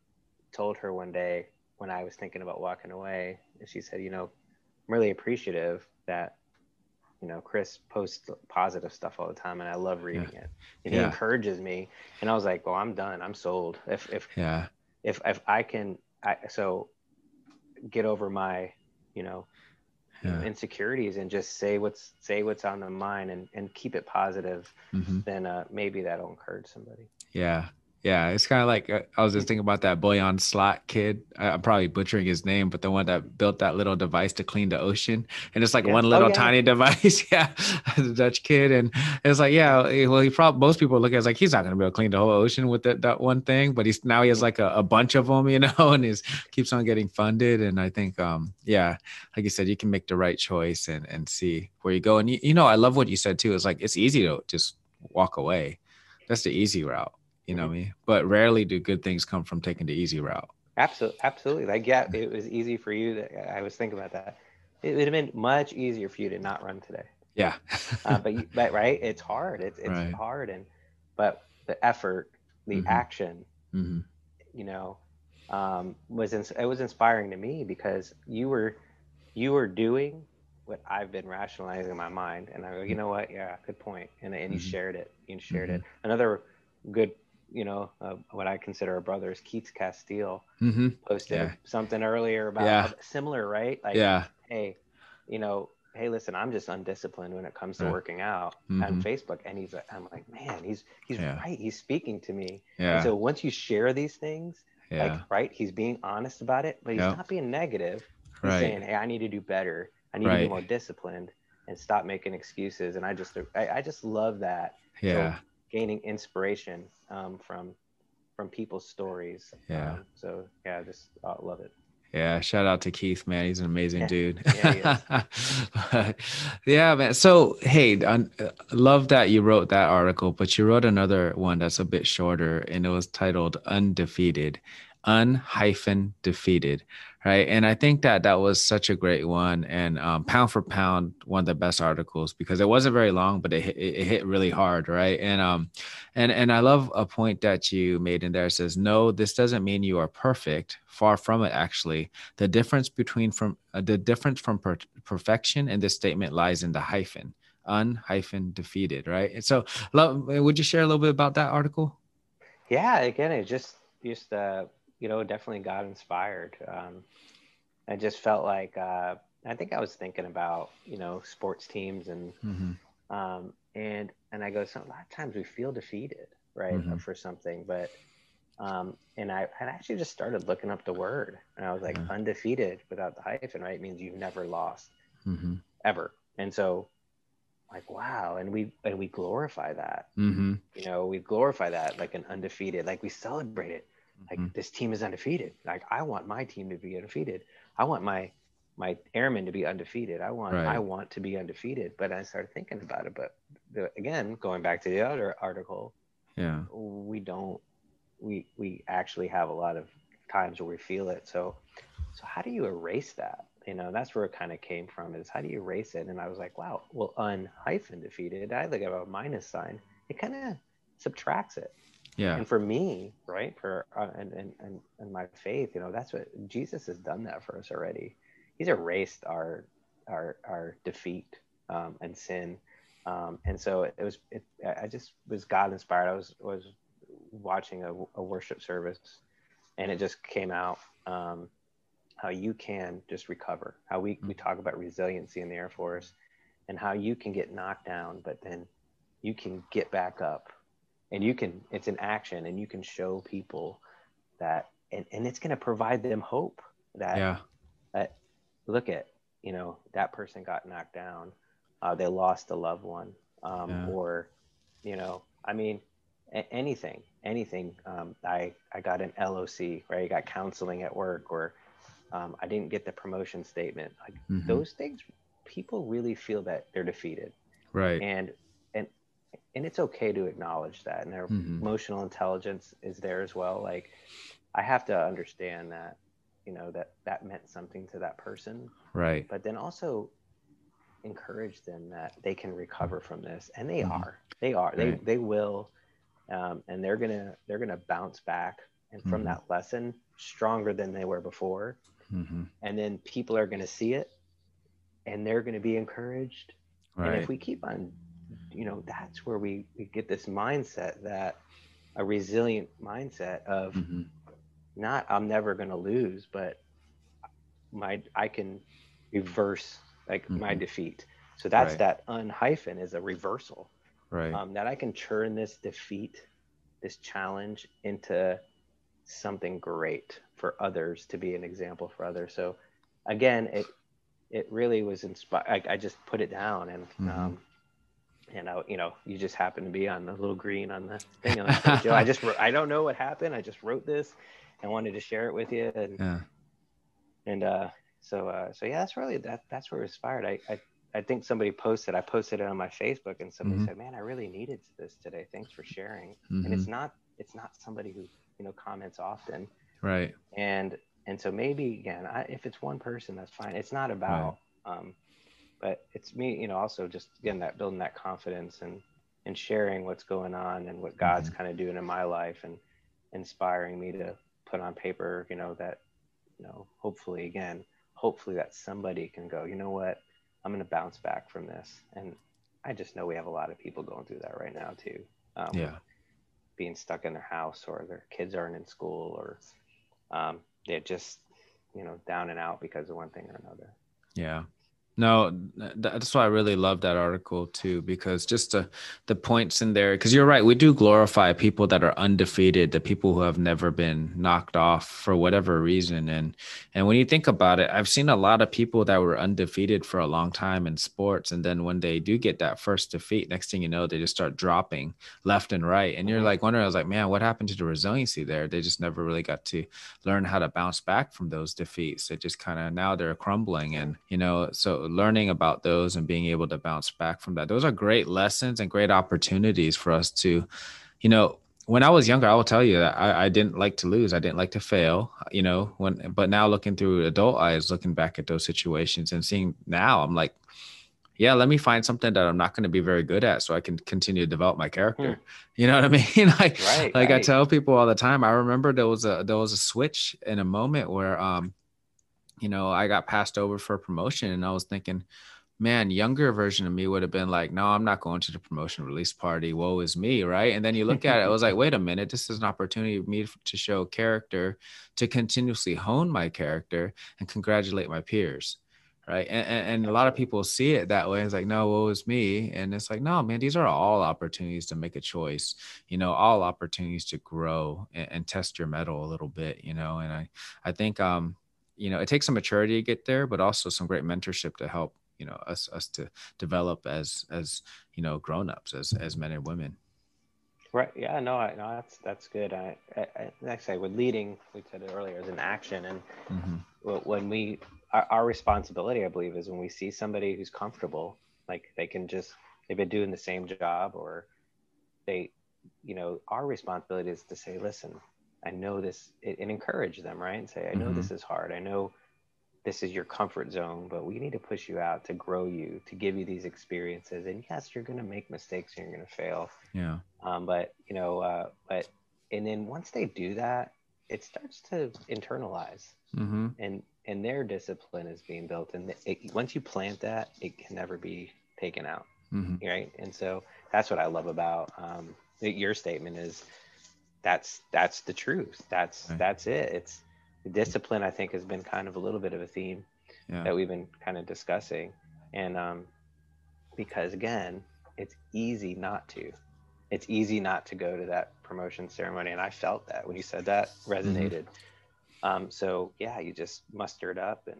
told her one day when I was thinking about walking away, and she said, you know, I'm really appreciative that, you know, Chris posts positive stuff all the time, and I love reading it, and he encourages me. And I was like, well, I'm done. I'm sold. If if yeah if if I can, I, so get over my, you know, yeah insecurities and just say what's say what's on the mind and and keep it positive, hmm then uh, maybe that'll encourage somebody. yeah yeah it's kind of like uh, i was just thinking about that Boyan Slat kid. I, i'm probably butchering his name but the one that built that little device to clean the ocean. And it's like Yeah. one Oh, little yeah. tiny device. Yeah the dutch kid. And it's like yeah well he probably most people look at it like he's not going to be able to clean the whole ocean with that, that one thing. But he's now he has like a, a bunch of them you know and he's keeps on getting funded. And i think um yeah like you said you can make the right choice and and see where you go. And you, you know i love what you said too. It's like it's easy to just walk away. That's the easy route you know I mean? But rarely do good things come from taking the easy route. Absolutely, absolutely. Like, yeah, it was easy for you. To, I was thinking about that. It would have been much easier for you to not run today. Yeah. Uh, but, you, but right, it's hard. It's it's Right. hard, and but the effort, the Mhm. action, hmm you know, um, was ins- it was inspiring to me because you were you were doing what I've been rationalizing in my mind, and I go, you know what? Yeah, good point. And and you Mhm. shared it. You shared it. Another good, you know, uh, what I consider a brother is Keith Castile hmm posted Yeah. something earlier about Yeah. similar, right? Like, yeah. hey, you know, hey, listen, I'm just undisciplined when it comes to Right. working out Mhm. on Facebook, and he's, like- I'm like, man, he's he's Yeah. right. He's speaking to me. Yeah. And so once you share these things, yeah. like, right, he's being honest about it, but he's Yep. not being negative. He's right. saying, hey, I need to do better. I need to be more disciplined and stop making excuses. And I just, I, I just love that yeah. Gaining inspiration um, from from people's stories. Yeah. Um, so yeah, I just uh, love it. Yeah, shout out to Keith, man. He's an amazing Yeah. dude. Yeah, But, yeah, man. So, hey, I love that you wrote that article, but you wrote another one that's a bit shorter and it was titled Undefeated, un hyphen defeated. Right? And i think that that was such a great one and um, pound for pound one of the best articles because it wasn't very long but it, hit, it hit really hard right? And um and and i love a point that you made in there. It says no this doesn't mean you are perfect. Far from it actually. The difference between from uh, the difference from per- perfection and this statement lies in the hyphen. Un hyphen defeated right? And so love, would you share a little bit about that article? Yeah again it just just uh you know, definitely got inspired. Um, I just felt like uh, I think I was thinking about you know sports teams and mm-hmm. um, and and I go so a lot of times we feel defeated right mm-hmm. for something, but um, and I had actually just started looking up the word and I was like yeah. undefeated without the hyphen right means you've never lost mm-hmm. ever, and so like wow and we and we glorify that mm-hmm. you know we glorify that like an undefeated like we celebrate it like mm-hmm. this team is undefeated. Like I want my team to be undefeated. I want my my airmen to be undefeated. I want right. I want to be undefeated. But I started thinking about it. But the, again, going back to the other article, yeah, we don't. We we actually have a lot of times where we feel it. So so how do you erase that? You know, that's where it kind of came from. Is how do you erase it? And I was like, wow, well, un hyphen defeated. I look at a minus sign. It kind of subtracts it yeah. And for me right for uh, and, and and and my faith you know that's what jesus has done that for us already. He's erased our our our defeat um, and sin. Um, and so it was it, i just was god inspired. I was was watching a, a worship service and it just came out um, how you can just recover how we, we mm. talk about resiliency in the air force and how you can get knocked down but then you can get back up and you can it's an action and you can show people that and, and it's going to provide them hope that yeah. that look at you know that person got knocked down uh, they lost a loved one um, yeah. or you know i mean a- anything anything um, i i got an loc right? I got counseling at work or um, i didn't get the promotion statement. Like mm-hmm. those things people really feel that they're defeated. Right. And and it's okay to acknowledge that and their mm-hmm. emotional intelligence is there as well like i have to understand that you know that that meant something to that person right but then also encourage them that they can recover from this and they mm-hmm. are they are right. they they will um, and they're gonna they're gonna bounce back and from mm-hmm. that lesson stronger than they were before mm-hmm. and then people are gonna see it and they're gonna be encouraged right. and if we keep on you know that's where we we get this mindset that a resilient mindset of mm-hmm. not i'm never going to lose but my i can reverse like mm-hmm. my defeat so that's right. that unhyphen is a reversal right um, that i can turn this defeat this challenge into something great for others to be an example for others so again it it really was inspired I, I, just put it down and mm-hmm. um, and I, you know, you just happen to be on the little green on the thing. I, Joe, I just, wrote, I don't know what happened. I just wrote this and wanted to share it with you. And, yeah. and, uh, so, uh, so yeah, that's really, that, that's where it fired. I, I, I think somebody posted, I posted it on my Facebook and somebody mm-hmm. said, man, I really needed this today. Thanks for sharing. Mm-hmm. And it's not, it's not somebody who, you know, comments often. Right. And, and so maybe again, I, if it's one person, that's fine. It's not about, right. um, but it's me you know also just again that building that confidence and and sharing what's going on and what god's mm-hmm. kind of doing in my life and inspiring me to put on paper you know that you know hopefully again hopefully that somebody can go you know what? I'm going to bounce back from this. And i just know we have a lot of people going through that right now too um, yeah. being stuck in their house or their kids aren't in school or um, they're just you know down and out because of one thing or another. Yeah no, that's why I really love that article too, because just the, the points in there, because you're right, we do glorify people that are undefeated, the people who have never been knocked off for whatever reason. And and when you think about it, I've seen a lot of people that were undefeated for a long time in sports, and then when they do get that first defeat, next thing you know, they just start dropping left and right. And you're mm-hmm. like wondering, I was like, man, what happened to the resiliency there? They just never really got to learn how to bounce back from those defeats. It just kind of now they're crumbling, and you know, so learning about those and being able to bounce back from that those are great lessons and great opportunities for us to you know when I was younger, I will tell you that I, I didn't like to lose. I didn't like to fail, you know, when, but now looking through adult eyes, looking back at those situations and seeing now, I'm like, yeah, let me find something that I'm not going to be very good at so I can continue to develop my character. Hmm. You know what I mean? like, right, like right. I tell people all the time, I remember there was a, there was a switch in a moment where, um, you know, I got passed over for a promotion and I was thinking, man, younger version of me would have been like, no, I'm not going to the promotion release party. Woe is me. Right. And then you look at it, I was like, wait a minute, this is an opportunity for me to show character, to continuously hone my character and congratulate my peers. Right. And, and, a lot of people see it that way. It's like, no, woe is me. And it's like, no, man, these are all opportunities to make a choice, you know, all opportunities to grow and, and test your metal a little bit, you know. And I, I think, um, you know, it takes some maturity to get there, but also some great mentorship to help you know us us to develop as as you know grown-ups as as men and women. Right. Yeah no I, no that's that's good. I, I, I say with leading we said it earlier is an action and mm-hmm. when we our, our responsibility i believe is when we see somebody who's comfortable like they can just they've been doing the same job or they you know our responsibility is to say listen i know this and encourage them right and say i know mm-hmm. this is hard i know this is your comfort zone, but we need to push you out to grow you, to give you these experiences. And yes, you're going to make mistakes and you're going to fail. Yeah. Um, but you know, uh, but and then once they do that, it starts to internalize, mm-hmm. and and their discipline is being built. And it, once you plant that, it can never be taken out. Mm-hmm. Right. And so that's what I love about um, your statement is that's that's the truth. That's right. that's it. It's the discipline i think has been kind of a little bit of a theme yeah. that we've been kind of discussing and um, because again it's easy not to it's easy not to go to that promotion ceremony and i felt that when you said that mm-hmm. resonated mm-hmm. um, so yeah you just muster it up and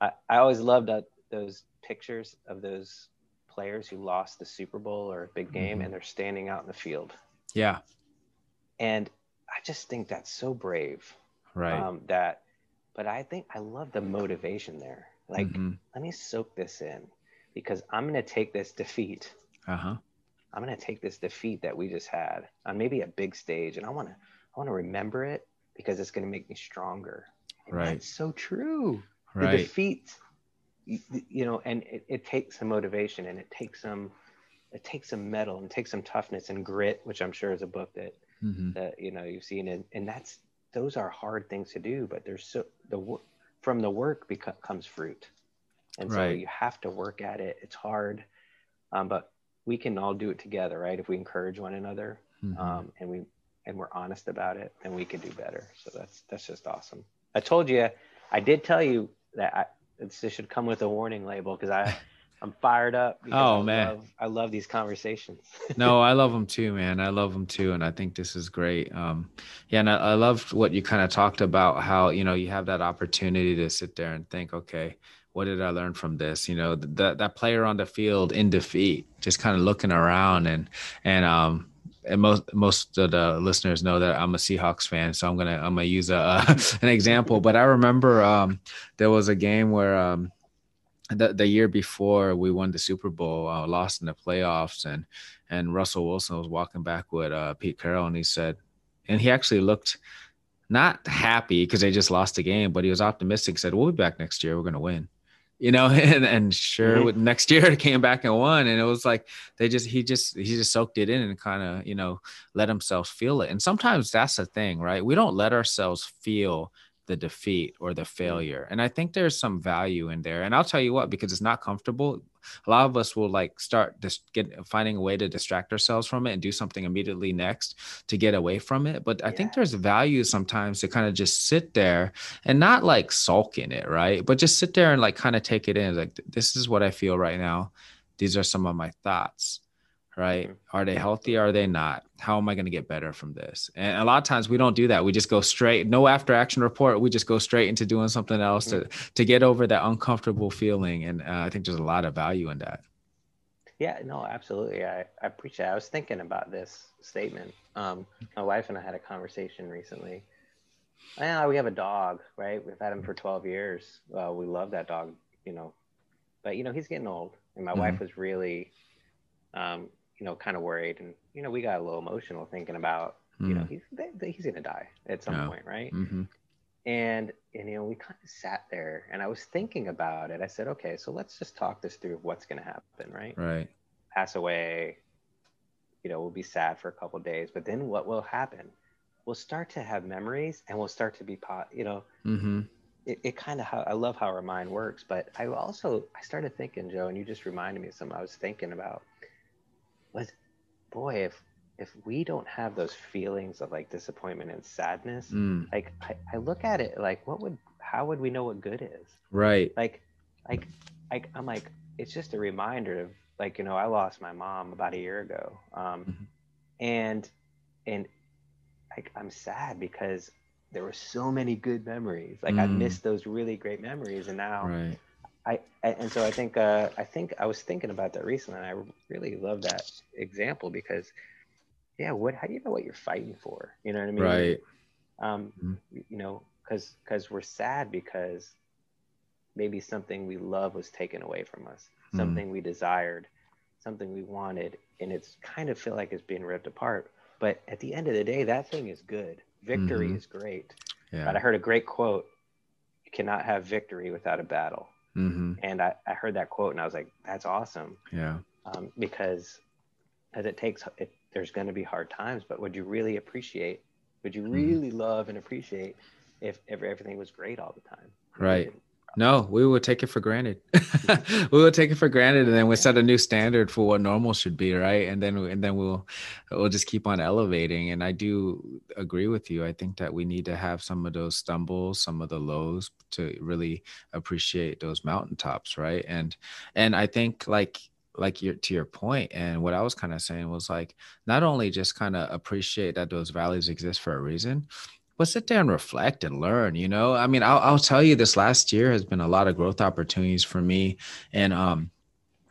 i, I always loved that, those pictures of those players who lost the super bowl or a big game mm-hmm. and they're standing out in the field yeah and i just think that's so brave right. um, that but i think i love the motivation there. Like mm-hmm. let me soak this in because i'm going to take this defeat. Uh-huh. I'm going to take this defeat that we just had on maybe a big stage and i want to i want to remember it because it's going to make me stronger. And right. it's so true. Right. the defeat you, you know and it, it takes some motivation and it takes some it takes some metal and takes some toughness and grit which i'm sure is a book that mm-hmm. that you know you've seen and, and that's those are hard things to do, but there's so the work from the work becomes fruit. And so you have to work at it. It's hard, um, but we can all do it together, right? If we encourage one another mm-hmm. um, and we and we're honest about it, then we can do better. So that's that's just awesome. I told you, I did tell you that I, this should come with a warning label because I I'm fired up. Oh I man, love, I love these conversations. no, I love them too, man. I love them too, and I think this is great. Um, yeah, and I, I loved what you kind of talked about. How you know you have that opportunity to sit there and think, okay, what did I learn from this? You know, that that player on the field in defeat, just kind of looking around and and um and most most of the listeners know that I'm a Seahawks fan, so I'm gonna I'm gonna use a uh, an example. But I remember um, there was a game where um, the, the year before we won the Super Bowl, uh, lost in the playoffs, and and Russell Wilson was walking back with uh, Pete Carroll, and he said, and he actually looked not happy because they just lost the game, but he was optimistic. Said, "We'll be back next year. We're going to win." You know, and and sure, mm-hmm. next year it came back and won, and it was like they just he just he just soaked it in and kind of you know let himself feel it. And sometimes that's the thing, right? We don't let ourselves feel the defeat or the mm. failure. And I think there's some value in there. And I'll tell you what, because it's not comfortable, a lot of us will like start just get finding a way to distract ourselves from it and do something immediately next to get away from it. But I think there's value sometimes to kind of just sit there and not like sulk in it, right? But just sit there and like kind of take it in. Like, this is what I feel right now. These are some of my thoughts right? Mm-hmm. Are they healthy? Are they not? How am I going to get better from this? And a lot of times we don't do that. We just go straight, no after action report. We just go straight into doing something else to mm-hmm. to get over that uncomfortable feeling. And uh, I think there's a lot of value in that. Yeah, no, absolutely. I, I appreciate it. I was thinking about this statement. Um, my wife and I had a conversation recently. Yeah, we have a dog, right? We've had him for 12 years. Uh, we love that dog, you know, but you know, he's getting old. And my mm-hmm. wife was really um, you know, kind of worried. And, you know, we got a little emotional thinking about you know Mm. he's they- he's gonna die at some Yeah. point, right? Mhm. And and you know we kind of sat there, and I was thinking about it. I said, okay, so let's just talk this through. What's gonna happen, right? Right. Pass away. You know, we'll be sad for a couple days, but then what will happen? We'll start to have memories, and we'll start to be pot. You know, Mm-hmm. it, it kind of how I love how our mind works, but I also I started thinking, Joe, and you just reminded me of something I was thinking about was boy, if if we don't have those feelings of like disappointment and sadness, Mm. like I, I look at it like what would how would we know what good is? Right. Like like like I'm like it's just a reminder of like, you know, I lost my mom about a year ago. Um Mhm. and and like I'm sad because there were so many good memories. Like I Mm. missed those really great memories and now Right. I, and so I think uh, I think I was thinking about that recently, and I really love that example because, yeah, what how do you know what you're fighting for? You know what I mean? Right. Um, Mhm. you know, because because we're sad because maybe something we love was taken away from us, Mhm. something we desired, something we wanted, and it's kind of feel like it's being ripped apart. But at the end of the day, that thing is good. Victory Mhm. is great. Yeah. But I heard a great quote: "You cannot have victory without a battle." Mm-hmm. and I, I heard that quote and I was like, that's awesome. Yeah. Um, because as it takes, it, there's going to be hard times, but would you really appreciate, would you Mhm. really love and appreciate if, if everything was great all the time? Right. No, we would take it for granted. we would take it for granted, and then we set a new standard for what normal should be, right? And then and then we'll we'll just keep on elevating. And I do agree with you. I think that we need to have some of those stumbles, some of the lows, to really appreciate those mountaintops, right? And and I think like like your to your point and what i was kind of saying was like not only just kind of appreciate that those valleys exist for a reason but sit there and reflect and learn you know? I mean I'll, I'll tell you this last year has been a lot of growth opportunities for me. And um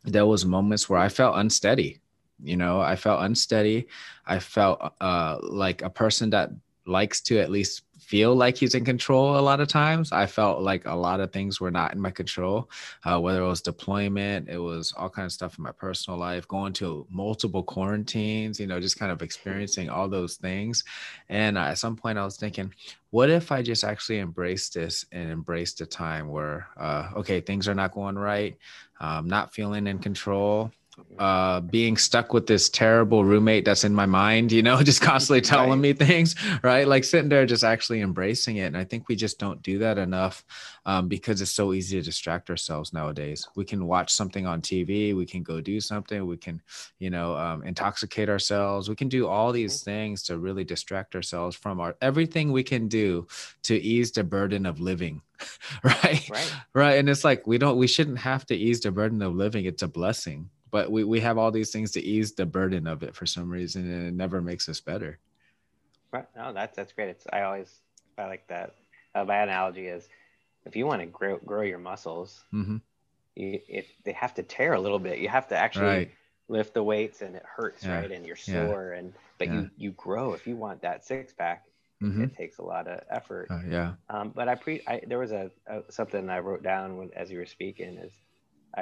there was moments where i felt unsteady you know? I felt unsteady. I felt uh like a person that likes to at least feel like he's in control a lot of times. I felt like a lot of things were not in my control uh, whether it was deployment it was all kinds of stuff in my personal life going to multiple quarantines you know just kind of experiencing all those things. And at some point i was thinking what if i just actually embrace this and embrace the time where uh, okay things are not going right um, not feeling in control uh being stuck with this terrible roommate that's in my mind you know just constantly telling Right. me things right? Like sitting there just actually embracing it. And i think we just don't do that enough um, because it's so easy to distract ourselves nowadays. We can watch something on tv we can go do something we can you know um, intoxicate ourselves. We can do all these things to really distract ourselves from our everything we can do to ease the burden of living right? Right. right? And it's like we don't we shouldn't have to ease the burden of living. It's a blessing but we, we have all these things to ease the burden of it for some reason and it never makes us better Right. No, that's, that's great. It's, I always, I like that. Uh, my analogy is if you want to grow, grow your muscles, hmm you, if they have to tear a little bit, you have to actually right lift the weights and it hurts, Yeah. right? And you're Yeah. sore and, but Yeah. you, you grow. If you want that six pack, hmm it takes a lot of effort. uh, yeah Um, but I pre I, there was a, a something I wrote down when, as you were speaking is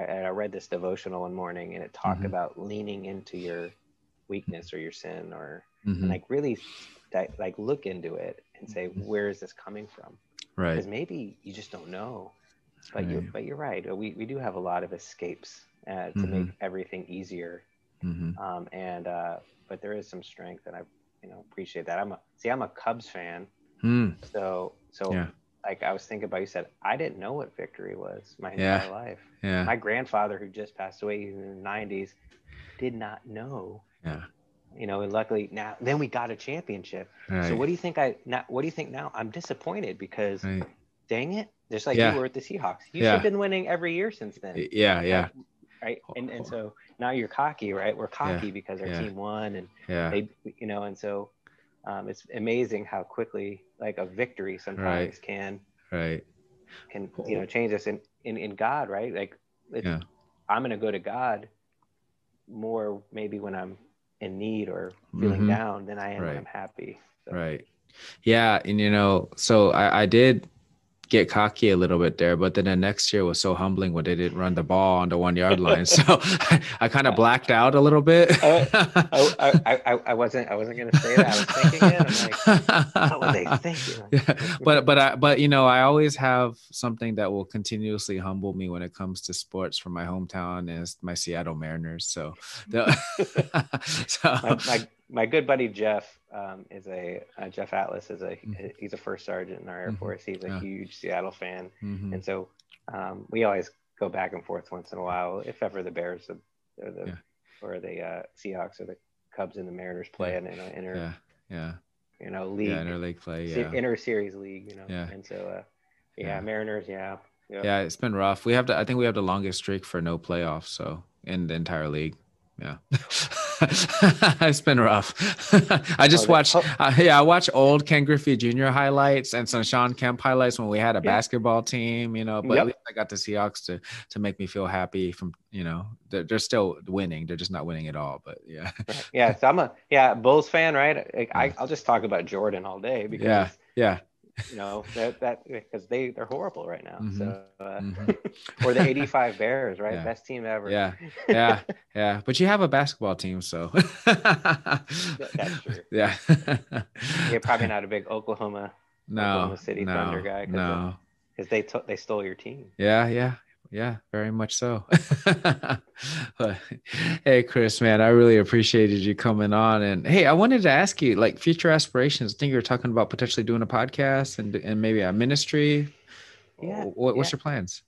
I, I read this devotional one morning and it talked Mhm. about leaning into your weakness or your sin or Mhm. and like really like look into it and say Mhm. where is this coming from right because maybe you just don't know but you're Right. but you're right we, we do have a lot of escapes uh, to Mhm. make everything easier hmm um, and uh, but there is some strength and I you know appreciate that I'm a see I'm a Cubs fan mm. so so Yeah. Like I was thinking about you said I didn't know what victory was my Yeah. entire life yeah my grandfather who just passed away in the 90s did not know yeah you know and luckily now then we got a championship right so what do you think I now? What do you think now? I'm disappointed because right. dang it, just like Yeah. you were with the Seahawks, you Yeah. should have been winning every year since then, yeah yeah right? And and oh. so now you're cocky, right? We're cocky because our team won, and yeah they, you know, and so um, it's amazing how quickly like a victory sometimes Right. can right can you know change us in in, in God, right? Like it's, Yeah. I'm gonna go to God more maybe when I'm in need or feeling Mhm. down than I am Right. when I'm happy. So, Right. Yeah. And, you know, so I, I did get cocky a little bit there. But then the next year was so humbling when they didn't run the ball on the one yard line. So I, I kind of blacked out a little bit. I, I, I, I, wasn't I wasn't gonna say that. I was thinking it. I'm like, what were they thinking? Yeah. But but I but you know I always have something that will continuously humble me when it comes to sports from my hometown is my Seattle Mariners. So, the, so my, my, my good buddy Jeff um, is a uh, Jeff Atlas is a mm-hmm. he's a first sergeant in our Air mm-hmm. Force. He's a yeah. huge Seattle fan, mm-hmm. and so um, we always go back and forth once in a while. If ever the Bears or the yeah. or the uh, Seahawks or the Cubs and the Mariners play yeah. in an inner yeah yeah you know league yeah interleague play yeah inter series league you know yeah and so uh, yeah, yeah. Mariners yeah yeah it's been rough. We have to I think we have the longest streak for no playoffs so in the entire league yeah it's been rough. I just oh, watched oh. uh, yeah i watch old ken griffey jr highlights and some Shawn kemp highlights when we had a yeah. basketball team you know but yep. at least i got the seahawks to to make me feel happy from you know they're, they're still winning. They're just not winning at all but yeah. Yeah so i'm a yeah bulls fan right? I, I, i'll just talk about jordan all day because yeah yeah you know that that because they they're horrible right now. Mm-hmm. So uh, mm-hmm. or the '85 Bears, right? Yeah. Best team ever. Yeah, yeah, yeah. But you have a basketball team, so that's true. Yeah, you're probably not a big Oklahoma. No, Oklahoma City no, Thunder guy. Cause no, because they took they stole your team. Yeah, yeah, yeah, very much so. hey, Chris, man, I really appreciated you coming on. And hey, I wanted to ask you, like, future aspirations. I think you were talking about potentially doing a podcast and and maybe a ministry. Yeah. What, what's yeah. your plans?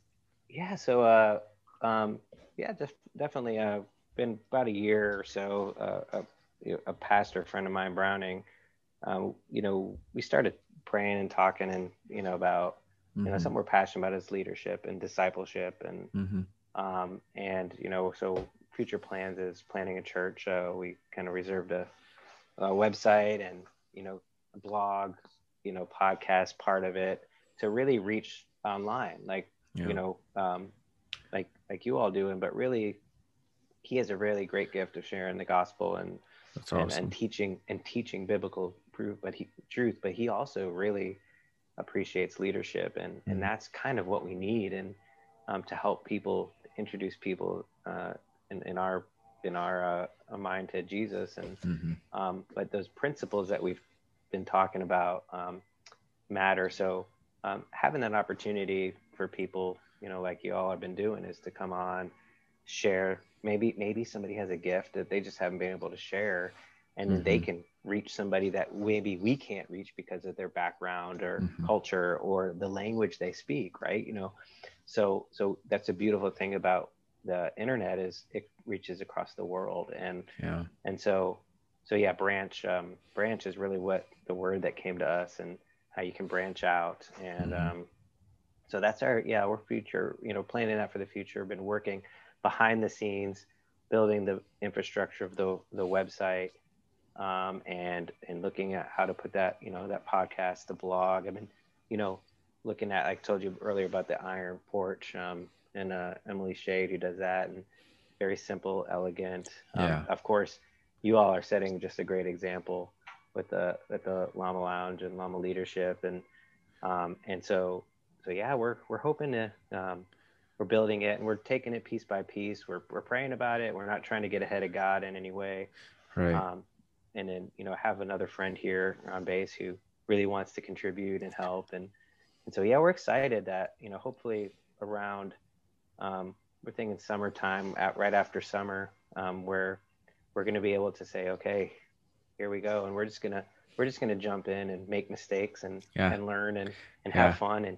Yeah. So, uh, um, yeah, just definitely. Uh, been about a year or so. Uh, a, a pastor friend of mine, Browning. Um, you know, we started praying and talking, and you know about mm-hmm. you know something we're passionate about is leadership and discipleship and mm-hmm. um, and you know so future plans is planning a church uh, we kind of reserved a, a, website and you know a blog you know podcast part of it to really reach online like yeah. you know um, like like you all doing but really he has a really great gift of sharing the gospel and awesome. and, and teaching and teaching biblical proof but he truth but he also really appreciates leadership and mm-hmm. and that's kind of what we need and um, to help people introduce people uh, in, in our in our uh, mind to Jesus and mm-hmm. um, but those principles that we've been talking about um, matter so um, having that opportunity for people you know like you all have been doing is to come on share maybe maybe somebody has a gift that they just haven't been able to share and mm-hmm. they can reach somebody that maybe we can't reach because of their background or mm-hmm. culture or the language they speak right? You know so so that's a beautiful thing about the internet is it reaches across the world. And yeah. and so so yeah branch um, branch is really what the word that came to us and how you can branch out. And mm-hmm. um, so that's our yeah our future you know planning that for the future. Been working behind the scenes building the infrastructure of the the website um, and and looking at how to put that you know that podcast, the blog. I mean, you know, looking at I told you earlier about the Iron Porch um, and uh, Emily Shade who does that, and very simple, elegant. Um, yeah. Of course, you all are setting just a great example with the with the Llama Lounge and Llama Leadership, and um, and so so yeah, we're we're hoping to. Um, we're building it and we're taking it piece by piece. We're, we're praying about it. We're not trying to get ahead of God in any way. Right. Um, and then you know have another friend here on base who really wants to contribute and help and and so yeah we're excited that you know hopefully around um, we're thinking summertime at right after summer um, where we're going to be able to say okay here we go and we're just gonna we're just gonna jump in and make mistakes and yeah. and learn and and yeah. have fun and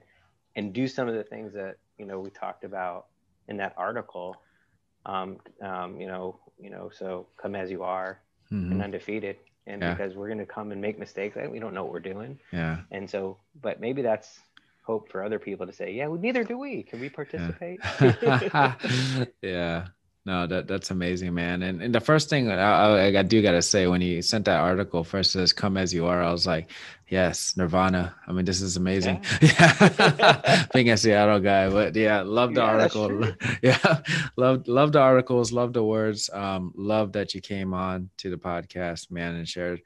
and do some of the things that you know we talked about in that article um, um, you know you know so come as you are mm-hmm. and undefeated. And yeah. because we're going to come and make mistakes, we don't know what we're doing. Yeah. And so, but maybe that's hope for other people to say, yeah, well, neither do we. Can we participate? Yeah. yeah. No, that that's amazing, man. And and the first thing I, I, I do gotta say, when he sent that article first says "Come as you are," I was like, Yes, Nirvana. I mean, this is amazing. Yeah. Being a Seattle guy, but yeah, love the Yeah, article. Yeah, love love the articles, love the words. Um, love that you came on to the podcast, man, and shared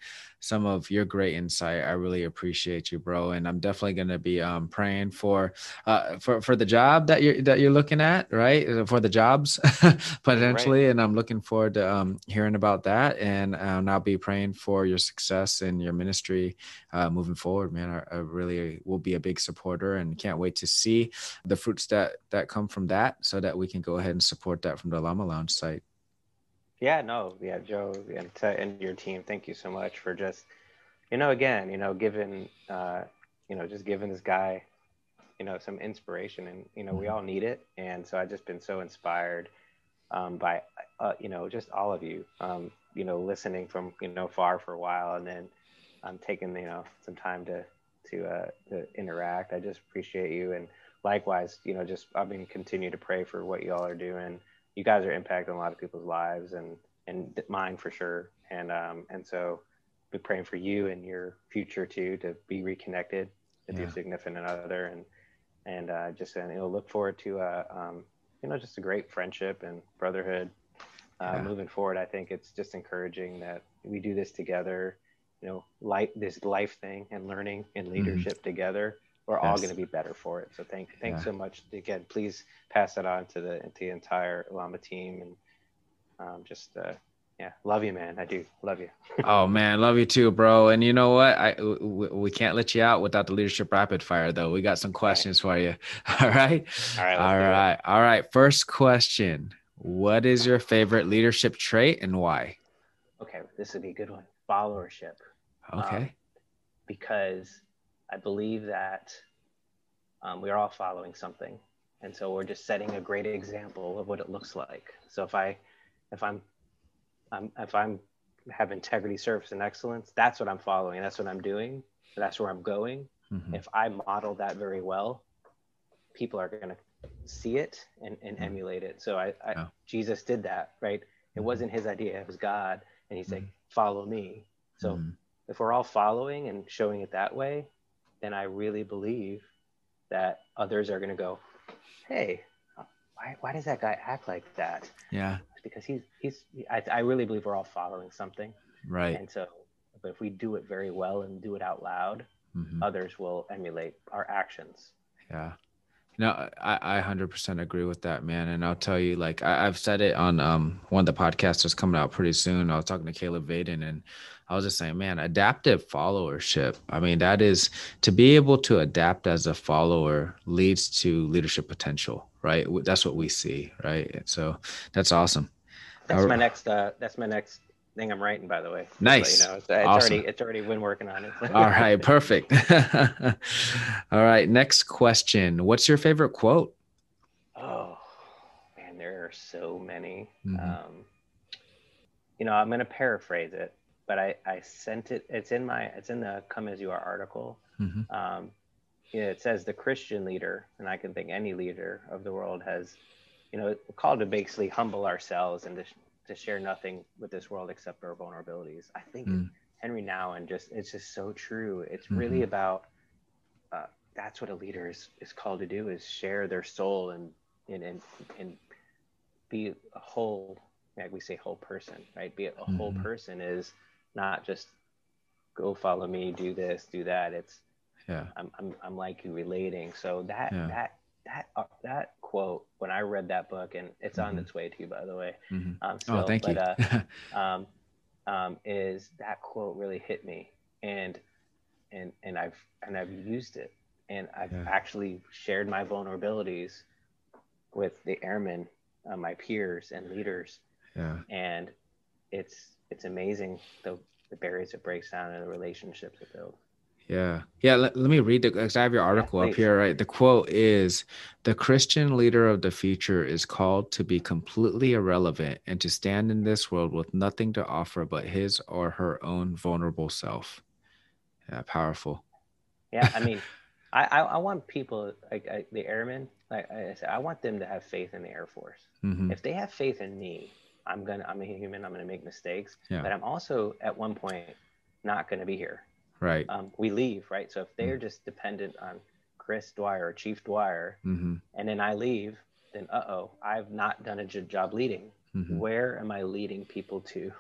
some of your great insight. I really appreciate you, bro. And I'm definitely gonna be um praying for uh for for the job that you're that you're looking at, right? Uh, For the jobs potentially, and I'm looking forward to um hearing about that. And um, I'll be praying for your success in your ministry uh, moving forward, man. I, I really will be a big supporter and can't wait to see the fruits that that come from that, so that we can go ahead and support that from the Llama Lounge site. Yeah, no, yeah, Joe and, to, and your team, thank you so much for just, you know, again, you know, giving, uh, you know, just giving this guy, you know, some inspiration, and you know, we all need it, and so I've just been so inspired um, by, uh, you know, just all of you, um, you know, listening from you know far for a while, and then um, taking you know some time to to uh, to interact. I just appreciate you, and likewise, you know, just I mean, continue to pray for what you all are doing you guys are impacting a lot of people's lives and and mine for sure. And um and so be praying for you and your future too to be reconnected with your significant other and and uh just and you know look forward to uh um you know just a great friendship and brotherhood. Uh Yeah. moving forward i think it's just encouraging that we do this together you know life this life thing and learning and leadership together we're all Mm-hmm. Going to be better for it. So thank thanks Yeah. so much. Again, please pass it on to the to the entire Llama team and um, just uh, yeah, love you, man. I do love you. oh man, love you too, bro. And you know what? I we, we can't let you out without the leadership rapid fire, though. We got some questions for you. All right. All right, All right. All right. First question: What is your favorite leadership trait and why? Okay, this would be a good one. Followership, Okay. because I believe that um, we're all following something, and so we're just setting a great example of what it looks like. So if I, if I'm, I'm if I'm have integrity, service, and excellence, that's what I'm following. That's what I'm doing. That's where I'm going. Mhm. if I model that very well, people are going to see it and, and Mhm. emulate it. So I, I Yeah. Jesus did that, right? It Mhm. wasn't his idea; it was God, and he said, Mhm. "Follow me." So Mhm. if we're all following and showing it that way, then I really believe that others are going to go, "Hey, why, why does that guy act like that?" yeah. Because he's he's. I, I really believe we're all following something, Right. and so, but if we do it very well and do it out loud, Mhm. others will emulate our actions. Yeah. No, I, I 100% agree with that, man. And I'll tell you, like, I, I've said it on um one of the podcasts that's coming out pretty soon. I was talking to Caleb Vaden and I was just saying, man, adaptive followership. I mean, that is to be able to adapt as a follower leads to leadership potential, right? That's what we see, right? So that's awesome. That's my next. Uh, that's my next thing I'm writing. By the way. Nice. let you know, it's, it's Awesome. already it's already been working on it. All right, perfect. All right, next question. What's your favorite quote? oh man, there are so many. Mhm. Um, you know, I'm going to paraphrase it, but I I sent it. It's in my it's in the Come as You Are article. Mhm. Um, know, it says the Christian leader, and I can think any leader of the world has, you know, called to basically humble ourselves and to, to share nothing with this world except our vulnerabilities. I think Mm. Henri Nouwen and just it's just so true. It's really Mhm. about uh, that's what a leader is, is called to do is share their soul and and and, and be a whole like we say whole person right be a whole Mhm. person is not just go follow me do this do that it's Yeah. i'm i'm, I'm like you relating so that Yeah. that that uh, that quote when i read that book and it's on Mhm. its way to you by the way Mhm. um, Oh, thank but, you. uh, um, um, is that quote really hit me and and and I've and I've used it and I've Yeah. actually shared my vulnerabilities with the airmen, uh, my peers and leaders, yeah. and it's it's amazing the the barriers it breaks down and the relationships it builds. Yeah. Yeah. Let, let me read the, 'cause I have your article up here, right? The quote is The Christian leader of the future is called to be completely irrelevant and to stand in this world with nothing to offer but his or her own vulnerable self. Yeah. Powerful. Yeah, I mean, I, I I want people like I, the airmen, like I said, I want them to have faith in the Air Force. hmm if they have faith in me i'm gonna i'm a human i'm gonna make mistakes Yeah. but i'm also at one point not gonna be here Right. um, we leave, right? So if they're just dependent on Chris Dwyer or Chief Dwyer, Mm-hmm. and then I leave, then uh oh, I've not done a good job leading. Mm-hmm. Where am I leading people to?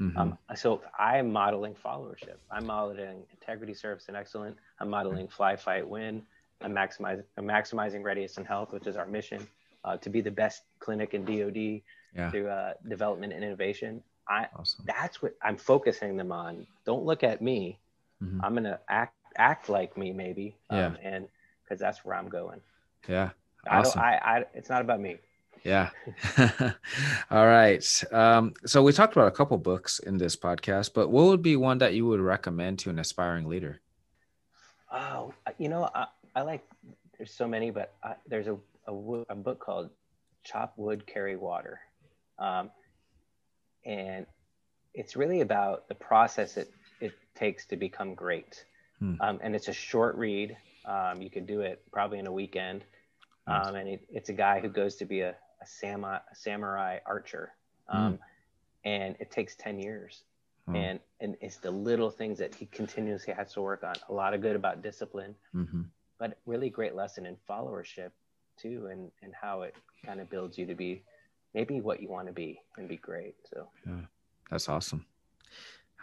Mm-hmm. Um, so I'm modeling followership. I'm modeling integrity, service, and excellence. I'm modeling fly, fight, win. I'm maximizing, I'm maximizing readiness and health, which is our mission, uh, to be the best clinic in DoD yeah. through uh, development and innovation. I Awesome. that's what I'm focusing them on. Don't look at me. Mhm. I'm gonna act act like me maybe. Yeah. Um, and because that's where I'm going. Yeah. I don't. Awesome. I, I. It's not about me. Yeah. All right. Um, so we talked about a couple books in this podcast, but what would be one that you would recommend to an aspiring leader? Oh, you know, I, I like. There's so many, but I, there's a, a a book called "Chop Wood, Carry Water," um, and it's really about the process it takes to become great. Hmm. Um, and it's a short read. Um, you could do it probably in a weekend. Nice. Um, and it, it's a guy who goes to be a, a, samurai, a samurai archer. Um, And it takes 10 years. Hmm. And, and it's the little things that he continuously has to work on. A lot of good about discipline, Mm-hmm. but really great lesson in followership too, and, and how it kind of builds you to be maybe what you want to be and be great. So yeah. That's awesome.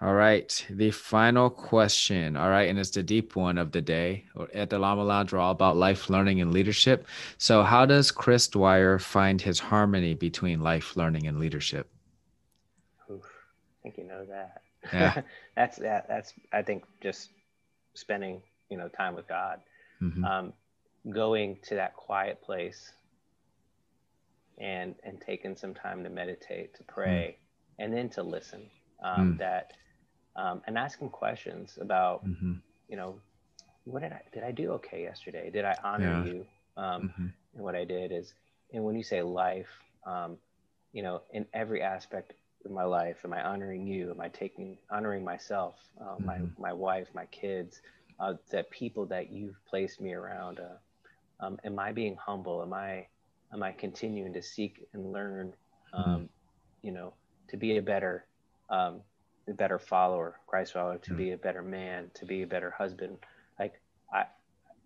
All right. The final question. All right. And it's the deep one of the day. At the Llama Lounge, we're all about life learning and leadership. So, how does Chris Dwyer find his harmony between life learning and leadership? oof, I think you know that. Yeah. that's that. That's I think just spending you know time with God, Mhm. um, going to that quiet place, and and taking some time to meditate, to pray, and then to listen. Um, Mm. That um, and asking questions about Mhm. you know what did I did I do okay yesterday? Did I honor Yeah. you? Um, Mhm. and what I did is, and when you say life, um, you know, in every aspect of my life, am I honoring you? Am I taking honoring myself, uh, my Mhm. my wife, my kids, uh, the people that you've placed me around? Uh, um, am I being humble? Am I am I continuing to seek and learn? Um, You know, to be a better um, a better follower, Christ follower, to Yeah. be a better man, to be a better husband. Like I,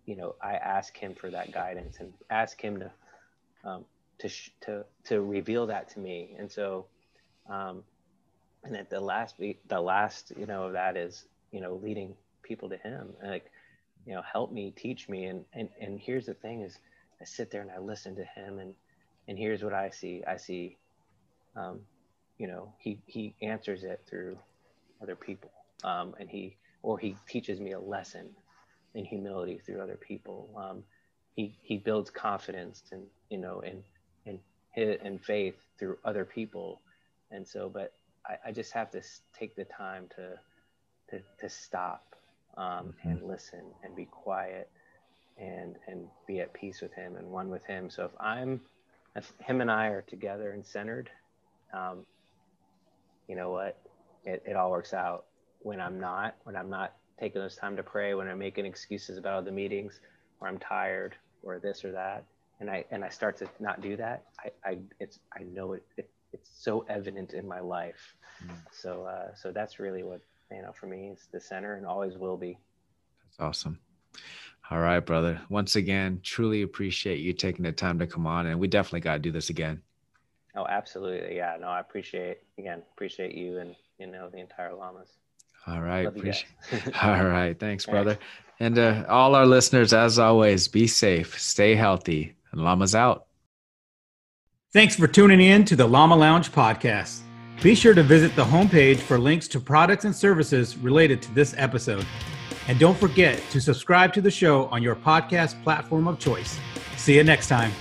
you know, I ask him for that guidance and ask him to, um, to, sh- to, to reveal that to me. And so, um, and at the last, be- the last, you know, of that is, you know, leading people to him and like, you know, help me, teach me. And, and, and here's the thing is I sit there and I listen to him and, and here's what I see. I see, um, you know, he, he answers it through other people. Um, and he, or he teaches me a lesson in humility through other people. Um, he he builds confidence and you know and and and faith through other people, and so. But I, I just have to take the time to to to stop um, and listen and be quiet and and be at peace with him and one with him. So if I'm if him and I are together and centered, um, you know what, it, it all works out. When I'm not, when I'm not taking those time to pray, when I'm making excuses about the meetings, or I'm tired, or this or that, and I and I start to not do that, I, I it's I know it, it it's so evident in my life. Mm. So uh, so that's really what you know for me it's the center and always will be. That's awesome. All right, brother. Once again, truly appreciate you taking the time to come on, and we definitely got to do this again. Oh, absolutely. Yeah. No, I appreciate again appreciate you and you know the entire llamas. All right. Love you guys. Appreciate. All right. Thanks, brother. And uh, all our listeners, as always, be safe, stay healthy, and llamas out. Thanks for tuning in to the Llama Lounge podcast. Be sure to visit the homepage for links to products and services related to this episode. And don't forget to subscribe to the show on your podcast platform of choice. See you next time.